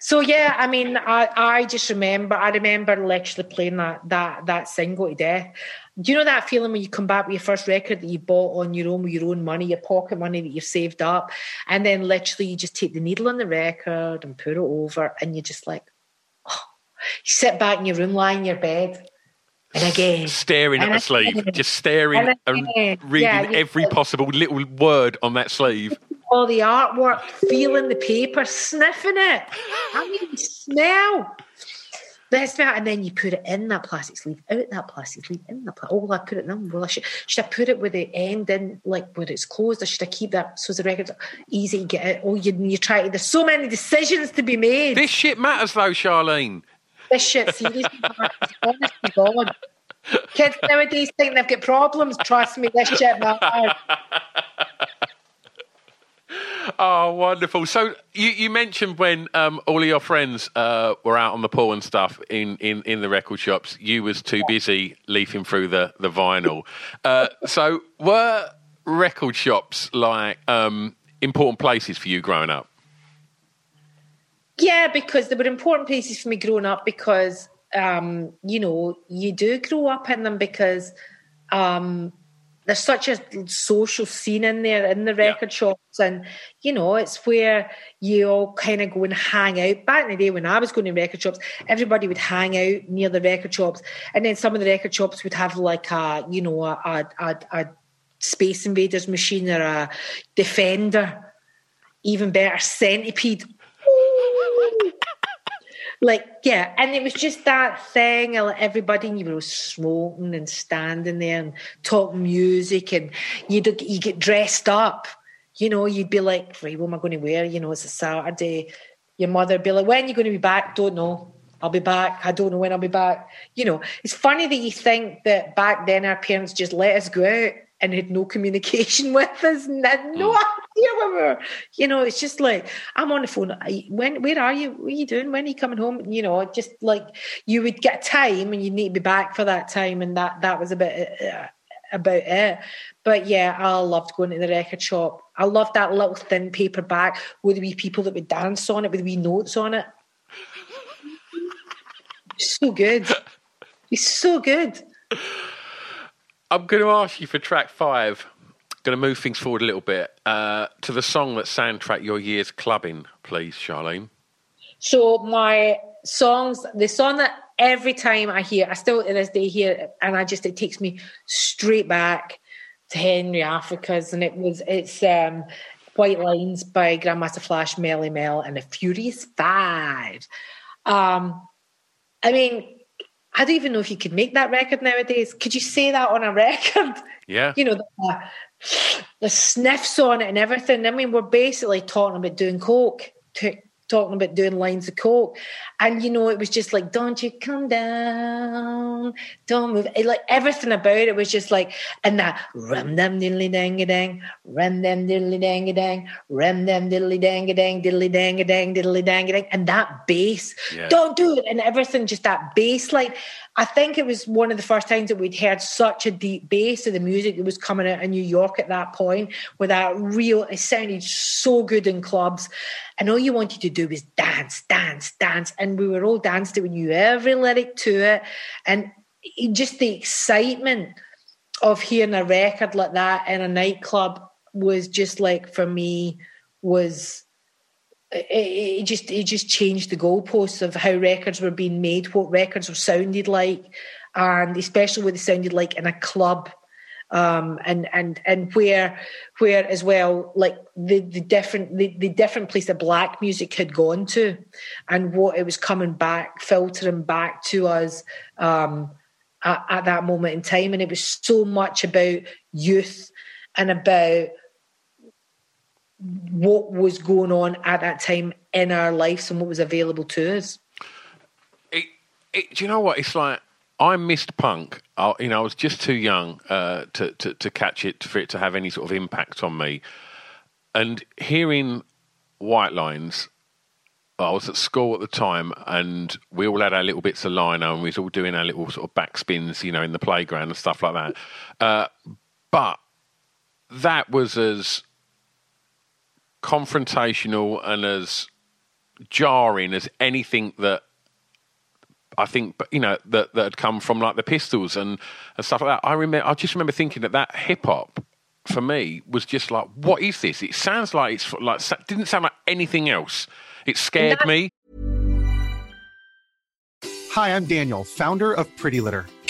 so yeah, I mean, I, I just remember, I remember literally playing that that that single to death. Do you know that feeling when you come back with your first record that you bought on your own with your own money, your pocket money that you've saved up, and then literally you just take the needle on the record and put it over, and you're just like, oh. you sit back in your room, lie in your bed, and again, Staring at And the sleeve, again. just staring And and reading Yeah, every possible little word on that sleeve. all the artwork, feeling the paper, sniffing it. I mean, smell. The smell, and then you put it in that plastic sleeve, out that plastic sleeve, in the plastic. Oh, well, I put it in. Well, I should, should I put it with the end in, like where it's closed, or should I keep that so the record's easy to get it? Oh, you, you try. There's so many decisions to be made. This shit matters though, Sharleen. This shit, seriously, honest to God. Kids nowadays think they've got problems. Trust me, this shit matters. Oh, wonderful. So you, you mentioned when um, all of your friends uh, were out on the pool and stuff in, in, in the record shops, you was too busy leafing through the, the vinyl. Uh, so were record shops like um, important places for you growing up? Yeah, because they were important places for me growing up because um, you know, you do grow up in them because um there's such a social scene in there in the record yeah. shops, and you know, it's where you all kind of go and hang out. Back in the day when I was going to record shops, everybody would hang out near the record shops, and then some of the record shops would have like a, you know, a a, a Space Invaders machine or a Defender, even better, Centipede like yeah and it was just that thing everybody you were smoking and standing there and talking music and you'd you get dressed up you know you'd be like right what am i going to wear? You know it's a saturday. Your mother'd be like when are you going to be back? Don't know. I'll be back. I don't know when I'll be back. You know, it's funny that you think that back then our parents just let us go out and had no communication with us and had no mm. idea where we were. You know, it's just like I'm on the phone. When where are you? What are you doing? When are you coming home? You know, just like you would get time and you need to be back for that time, and that that was a bit. Uh, about it. But yeah, I loved going to the record shop. I loved that little thin paper bag with the wee people that would dance on it with wee notes on it. so good. It's so good. I'm going to ask you for track five. Going to move things forward a little bit uh, to the song that soundtrack your year's clubbing, please, Sharleen. So my songs, the song that every time I hear, I still to this day hear, and I just it takes me straight back to Henry Afrika's, and it was it's um, White Lines by Grandmaster Flash, Melle Mel, and the Furious Five. Um, I mean, I don't even know if you could make that record nowadays. Could you say that on a record? Yeah. You know, the, the sniffs on it and everything. I mean, we're basically talking about doing coke, talking about doing lines of coke. And, you know, it was just like, don't you come down, don't move. It, like everything about it was just like, and that rum dum diddly dang a dang, rum dum diddly dang a dang, rum dum diddly dang a dang, diddly dang a dang, diddly dang a dang. And that bass, yeah. don't do it. And everything, just that bass. Like, I think it was one of the first times that we'd heard such a deep bass of the music that was coming out of New York at that point, with that real, it sounded so good in clubs. And all you wanted to do was dance, dance, dance. And we were all dancing, we knew every lyric to it. And just the excitement of hearing a record like that in a nightclub was just like, for me, was it, it, just it just changed the goalposts of how records were being made, what records were sounded like, and especially what they sounded like in a club. Um, and and and where where as well like the the different the, the different place that black music had gone to and what it was coming back filtering back to us um, at, at that moment in time and it was so much about youth and about what was going on at that time in our lives and what was available to us. It, it, do you know what? It's like I missed punk. I, you know, I was just too young uh, to, to, to catch it for it to have any sort of impact on me. And hearing White Lines, I was at school at the time, and we all had our little bits of liner, and we was all doing our little sort of backspins, you know, in the playground and stuff like that. Uh, but that was as confrontational and as jarring as anything that I think you know that that had come from like the Pistols and, and stuff like that. I remember, I just remember thinking that that hip hop for me was just like, what is this? It sounds like it's like didn't sound like anything else. It scared me. Hi, I'm Daniel, founder of Pretty Litter.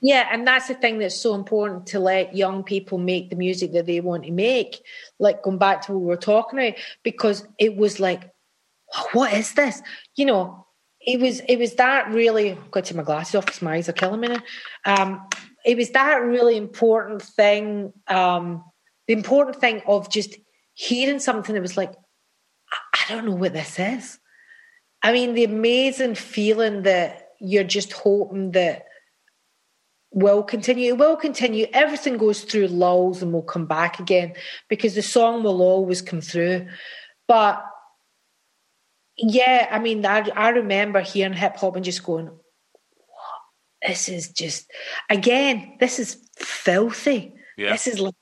Yeah, and that's the thing that's so important to let young people make the music that they want to make. Like going back to what we were talking about, because it was like, what is this? You know, it was it was that really got to my glasses off because my eyes are killing me now. Um, it was that really important thing, um, the important thing of just hearing something that was like, I, I don't know what this is. I mean, the amazing feeling that you're just hoping that will continue. It will continue. Everything goes through lulls and will come back again because the song will always come through. But yeah, I mean, I, I remember hearing hip hop and just going, what? This is just, again, this is filthy. Yeah. This is like,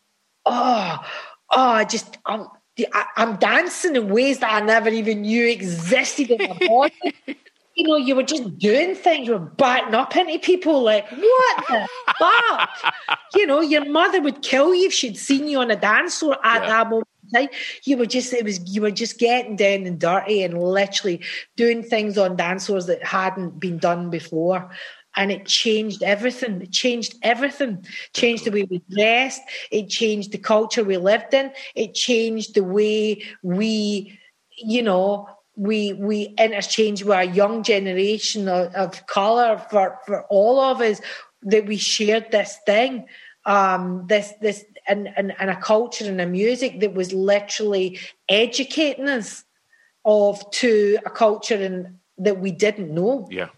oh, oh, I just, I'm, I, I'm dancing in ways that I never even knew existed in my body. You know, you were just doing things, you were batting up into people like, what the fuck? You know, your mother would kill you if she'd seen you on a dance floor at Yeah. that moment in time. You were just, it was, you were just getting down and dirty and literally doing things on dance floors that hadn't been done before. And it changed everything. It changed everything. Changed the way we dressed. It changed the culture we lived in. It changed the way we, you know, we we interchange with a young generation of, of color for for all of us that we shared this thing um this this and, and and a culture and a music that was literally educating us of to a culture and that we didn't know. Yeah,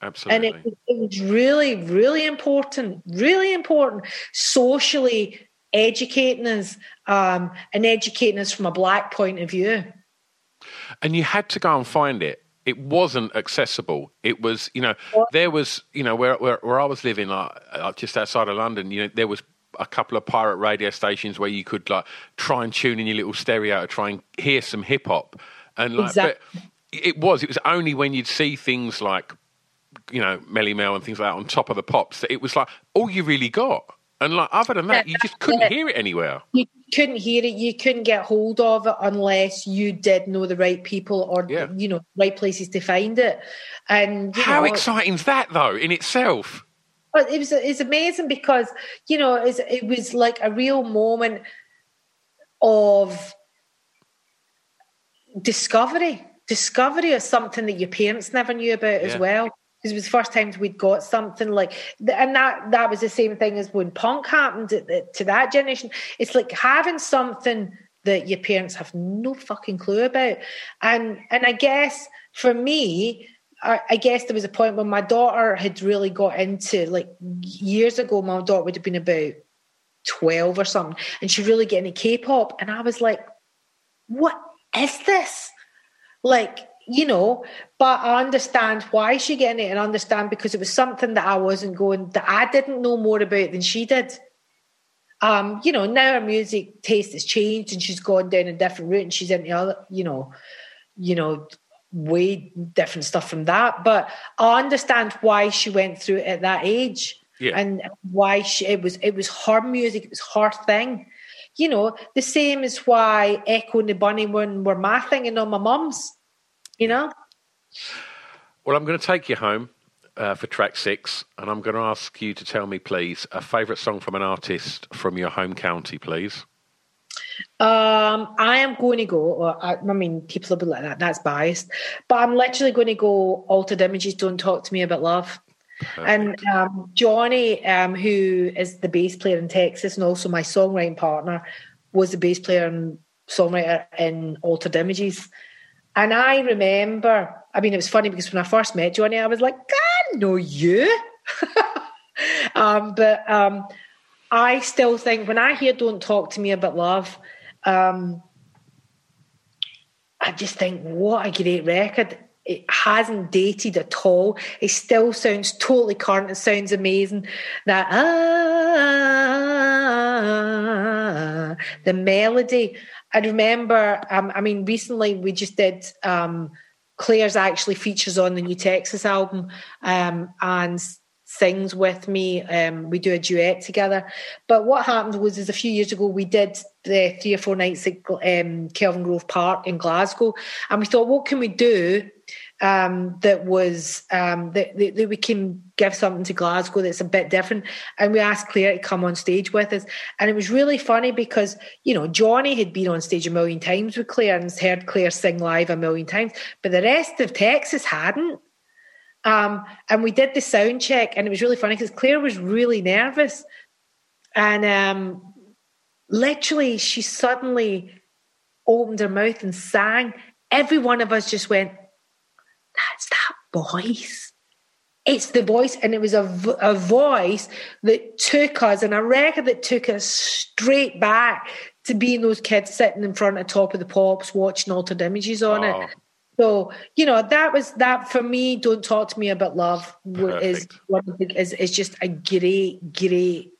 and absolutely. it, it was really really important really important socially educating us um and educating us from a black point of view and you had to go and find it. It wasn't accessible. It was, you know, there was, you know, where where, where I was living, like, uh, just outside of London, you know, there was a couple of pirate radio stations where you could like try and tune in your little stereo to try and hear some hip hop, and like, Exactly. but it was, it was only when you'd see things like, you know, Melle Mel and things like that on top of the pops that it was like all you really got, and like other than that, you just couldn't hear it anywhere. you couldn't hear it you couldn't get hold of it unless you did know the right people or Yeah. you know right places to find it and How know, exciting's that though in itself? But it was it's amazing because you know it's, it was like a real moment of discovery, discovery of something that your parents never knew about as well. Because it was the first times we'd got something like, and that that was the same thing as when punk happened to, that generation. It's like having something that your parents have no fucking clue about, and and I guess for me, I, I guess there was a point when my daughter had really got into like years ago. My daughter would have been about twelve or something, and she really get into K-pop, and I was like, "What is this?" Like you know, but I understand why she getting it, and understand because it was something that I wasn't going that I didn't know more about than she did. Um, you know, now her music taste has changed, and she's gone down a different route, and she's into other, you know, you know, way different stuff from that. But I understand why she went through it at that age, Yeah. and why she it was it was her music, it was her thing. You know, the same as why Echo and the Bunnymen were my thing and not my mum's. You know, Well, I'm going to take you home uh, for track six, and I'm going to ask you to tell me, please, a favourite song from an artist from your home county, please. um, I am going to go. Or I, I mean, people will be like that. That's biased, but I'm literally going to go. Altered Images. Don't talk to me about love. And um, Johnny, um, who is the bass player in Texas and also my songwriting partner, was the bass player and songwriter in Altered Images. And I remember, I mean, it was funny because when I first met Johnny, I was like, I know you. um, but um, I still think when I hear Don't Talk to Me About Love, um, I just think, what a great record. it hasn't dated at all. It still sounds totally current. It sounds amazing. That ah, the melody. I remember. Um, I mean, recently we just did. Um, Clare's actually features on the new Texas album, um, and sings with me. Um, we do a duet together. But what happened was, is a few years ago we did the three or four nights at um, Kelvingrove Park in Glasgow, and we thought, what can we do um, that was um, that, that, we can give something to Glasgow that's a bit different. And we asked Clare to come on stage with us, and it was really funny because you know Johnny had been on stage a million times with Clare and heard Clare sing live a million times, but the rest of Texas hadn't. Um, and we did the sound check, and it was really funny because Clare was really nervous, and um, literally she suddenly opened her mouth and sang. Every one of us just went that's that voice. It's the voice, and it was a, a voice that took us, and a record that took us straight back to being those kids sitting in front of Top of the Pops watching altered images on oh. it. So you know that was that for me. Don't talk to me about love Perfect. is one of the, is is just a great, great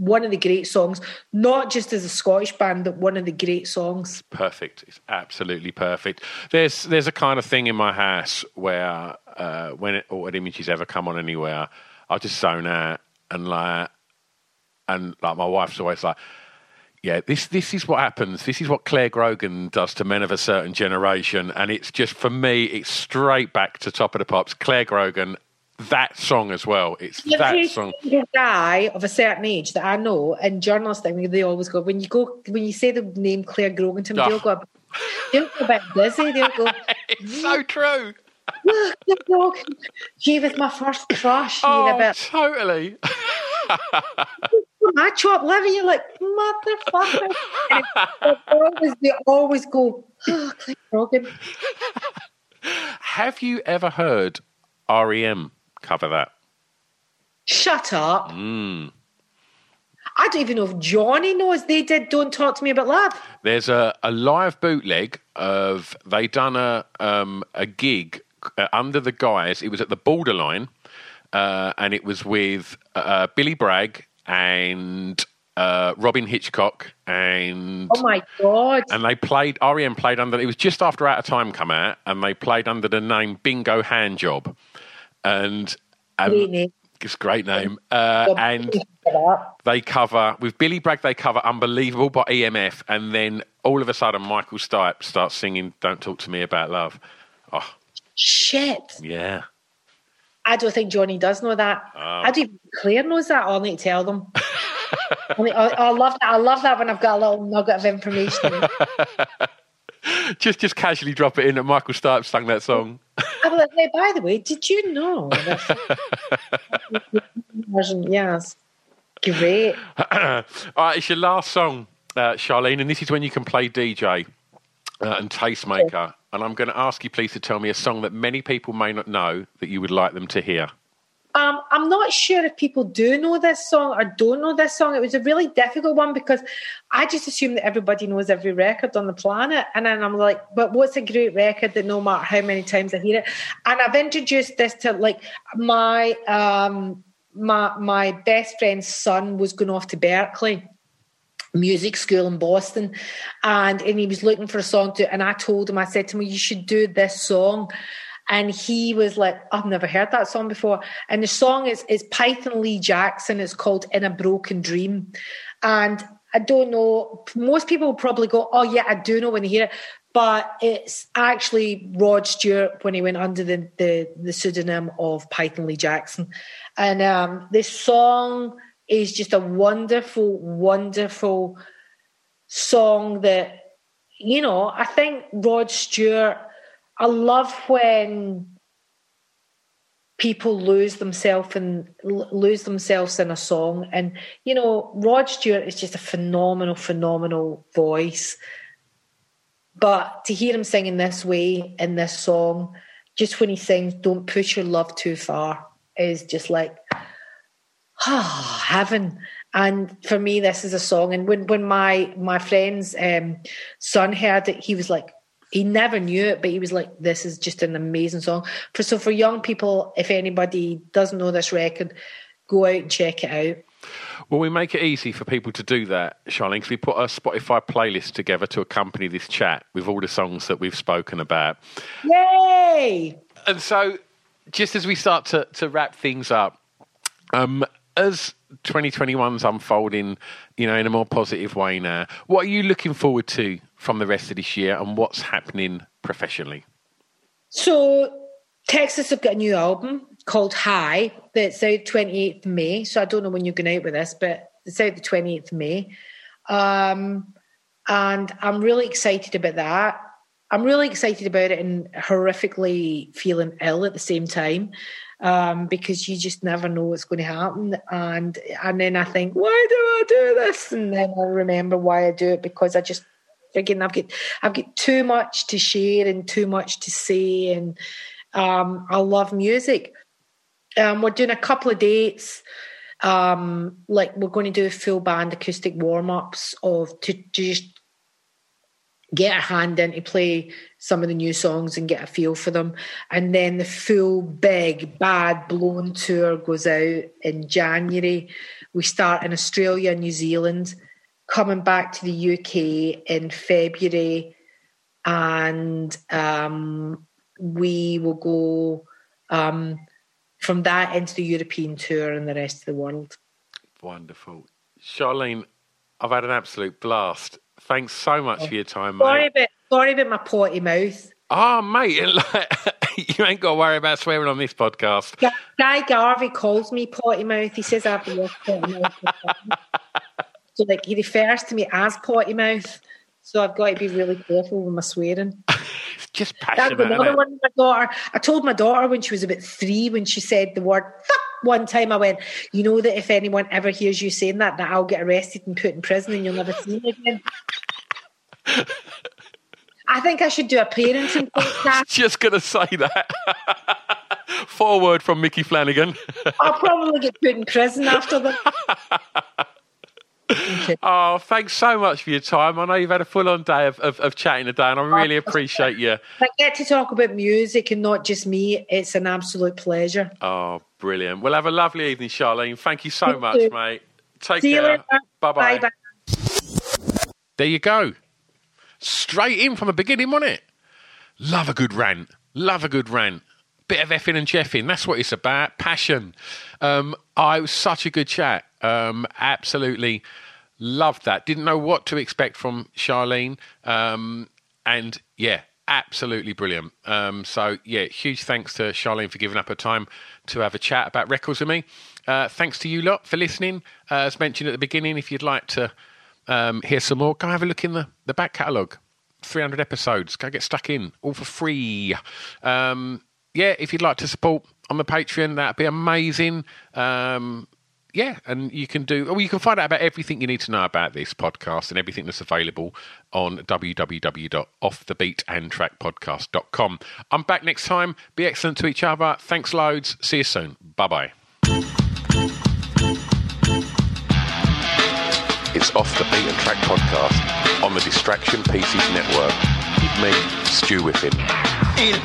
one of the great songs, not just as a Scottish band, but one of the great songs. Perfect. It's absolutely perfect. There's there's a kind of thing in my house where uh, when it, or images ever come on anywhere, I just zone out and like and like my wife's always like, yeah, this this is what happens. This is what Clare Grogan does to men of a certain generation, and it's just for me, it's straight back to Top of the Pops. Clare Grogan that song as well. It's that song. Guy of a certain age that I know, and journalists, I mean, they always go when you go when you say the name Clare Grogan to me, oh. they'll ah. go, they'll go a bit dizzy. They'll go. it's so true. Look, she was my first crush. Oh, bit. totally. my chop liver, you're like motherfucker. they always, they always go, oh, Clare Grogan. Have you ever heard REM? Cover that? Shut up. Mm. I don't even know if Johnny knows they did Don't Talk to Me About Love. There's a, a live bootleg of, they done a, um, a gig uh, under the guise, it was at the borderline, uh, and it was with uh, Billy Bragg and uh, Robyn Hitchcock and oh my god! And they played REM played under. It was just after Out of Time come out, and they played under the name Bingo Handjob and um, it's a great name. Uh, and they cover with Billy Bragg. They cover "Unbelievable" by EMF, and then all of a sudden, Michael Stipe starts singing "Don't Talk to Me About Love." Oh, shit! Yeah. I don't think Johnny does know that. Um, I do. Clare knows that. I'll need to tell them. I, mean, I, I, love that. I love that when I've got a little nugget of information. just, just casually drop it in that Michael Stipe sang that song. Like, hey, by the way, did you know? yes. Great. All right, it's your last song, uh, Sharleen, and this is when you can play DJ uh, and tastemaker. And I'm going to ask you, please, to tell me a song that many people may not know that you would like them to hear. Um, I'm not sure if people do know this song or don't know this song. It was a really difficult one because I just assume that everybody knows every record on the planet. And then I'm like, but what's a great record that no matter how many times I hear it? And I've introduced this to like my um my my best friend's son was going off to Berklee music school in Boston and and he was looking for a song to and I told him I said to him you should do this song and he was like, I've never heard that song before. And the song is, is Python Lee Jackson. It's called In a Broken Dream. And I don't know, most people will probably go, Oh, yeah, I do know when they hear it. But it's actually Rod Stewart when he went under the, the, the pseudonym of Python Lee Jackson. And um, this song is just a wonderful, wonderful song that, you know, I think Rod Stewart I love when people lose themselves and lose themselves in a song. And you know, Rod Stewart is just a phenomenal, phenomenal voice. But to hear him singing this way in this song, just when he sings "Don't push your love too far," is just like ah heaven. And for me, this is a song. And when when my my friend's um, son heard it, he was like, he never knew it, but he was like, "This is just an amazing song." For so for young people, if anybody doesn't know this record, go out and check it out. Well, we make it easy for people to do that, Sharleen, because we put a Spotify playlist together to accompany this chat with all the songs that we've spoken about. Yay! And so, just as we start to, to wrap things up, um, as 2021's unfolding, you know, in a more positive way now, what are you looking forward to from the rest of this year and what's happening professionally? So, Texas have got a new album called High that's out 28th May. So, I don't know when you're going out with this, but it's out the 28th May. Um, and I'm really excited about that. I'm really excited about it and horrifically feeling ill at the same time um, because you just never know what's going to happen. And and then I think, why do I do this? And then I remember why I do it because I just again I've got I've got too much to share and too much to say, and um, I love music. Um, we're doing a couple of dates. Um, like we're going to do a full band acoustic warm ups of to, to just get a hand in to play some of the new songs and get a feel for them. And then the full big bad blown tour goes out in January. We start in Australia, New Zealand, coming back to the UK in February, and um, we will go um, from that into the European tour and the rest of the world. Wonderful. Sharleen, I've had an absolute blast. Thanks so much for your time, Sorry mate. about, sorry about my potty mouth. Oh, mate, you ain't got to worry about swearing on this podcast. Guy- Garvey calls me potty mouth. He says I have the worst potty mouth. so like he refers to me as potty mouth. So I've got to be really careful with my swearing. Just That's another one. My daughter. I told my daughter when she was about three when she said the word "fuck" one time. I went, "You know that if anyone ever hears you saying that, that I'll get arrested and put in prison, and you'll never see me again." I think I should do a parenting podcast. Just going to say that. Forward from Micky Flanagan. I'll probably get put in prison after that. Oh, thanks so much for your time. I know you've had a full on day of, of, of chatting today, and I oh, really appreciate you. I get to talk about music and not just me. It's an absolute pleasure. Oh, brilliant. We'll have a lovely evening, Sharleen. Thank you so Thank much, you. mate. Take See care. Bye bye. There you go. Straight in from the beginning, wasn't it? Love a good rant. Love a good rant. Bit of effing and jeffing. That's what it's about. Passion. Um, I was such a good chat. Um, absolutely loved that. Didn't know what to expect from Sharleen. Um, and yeah, absolutely brilliant. Um, so yeah, huge thanks to Sharleen for giving up her time to have a chat about records with me. Uh, thanks to you lot for listening. Uh, as mentioned at the beginning, if you'd like to um, hear some more, go have a look in the, the back catalogue. 300 episodes. Go get stuck in, all for free. Um, yeah, if you'd like to support on the Patreon, that'd be amazing. Um, yeah, and you can do, well, you can find out about everything you need to know about this podcast and everything that's available on www.offthebeatentrackpodcast.com. I'm back next time. Be excellent to each other. Thanks loads. See you soon. Bye bye. It's Off the Beaten Track podcast on the Distraction Pieces Network with me, Stu Whiffin. Eight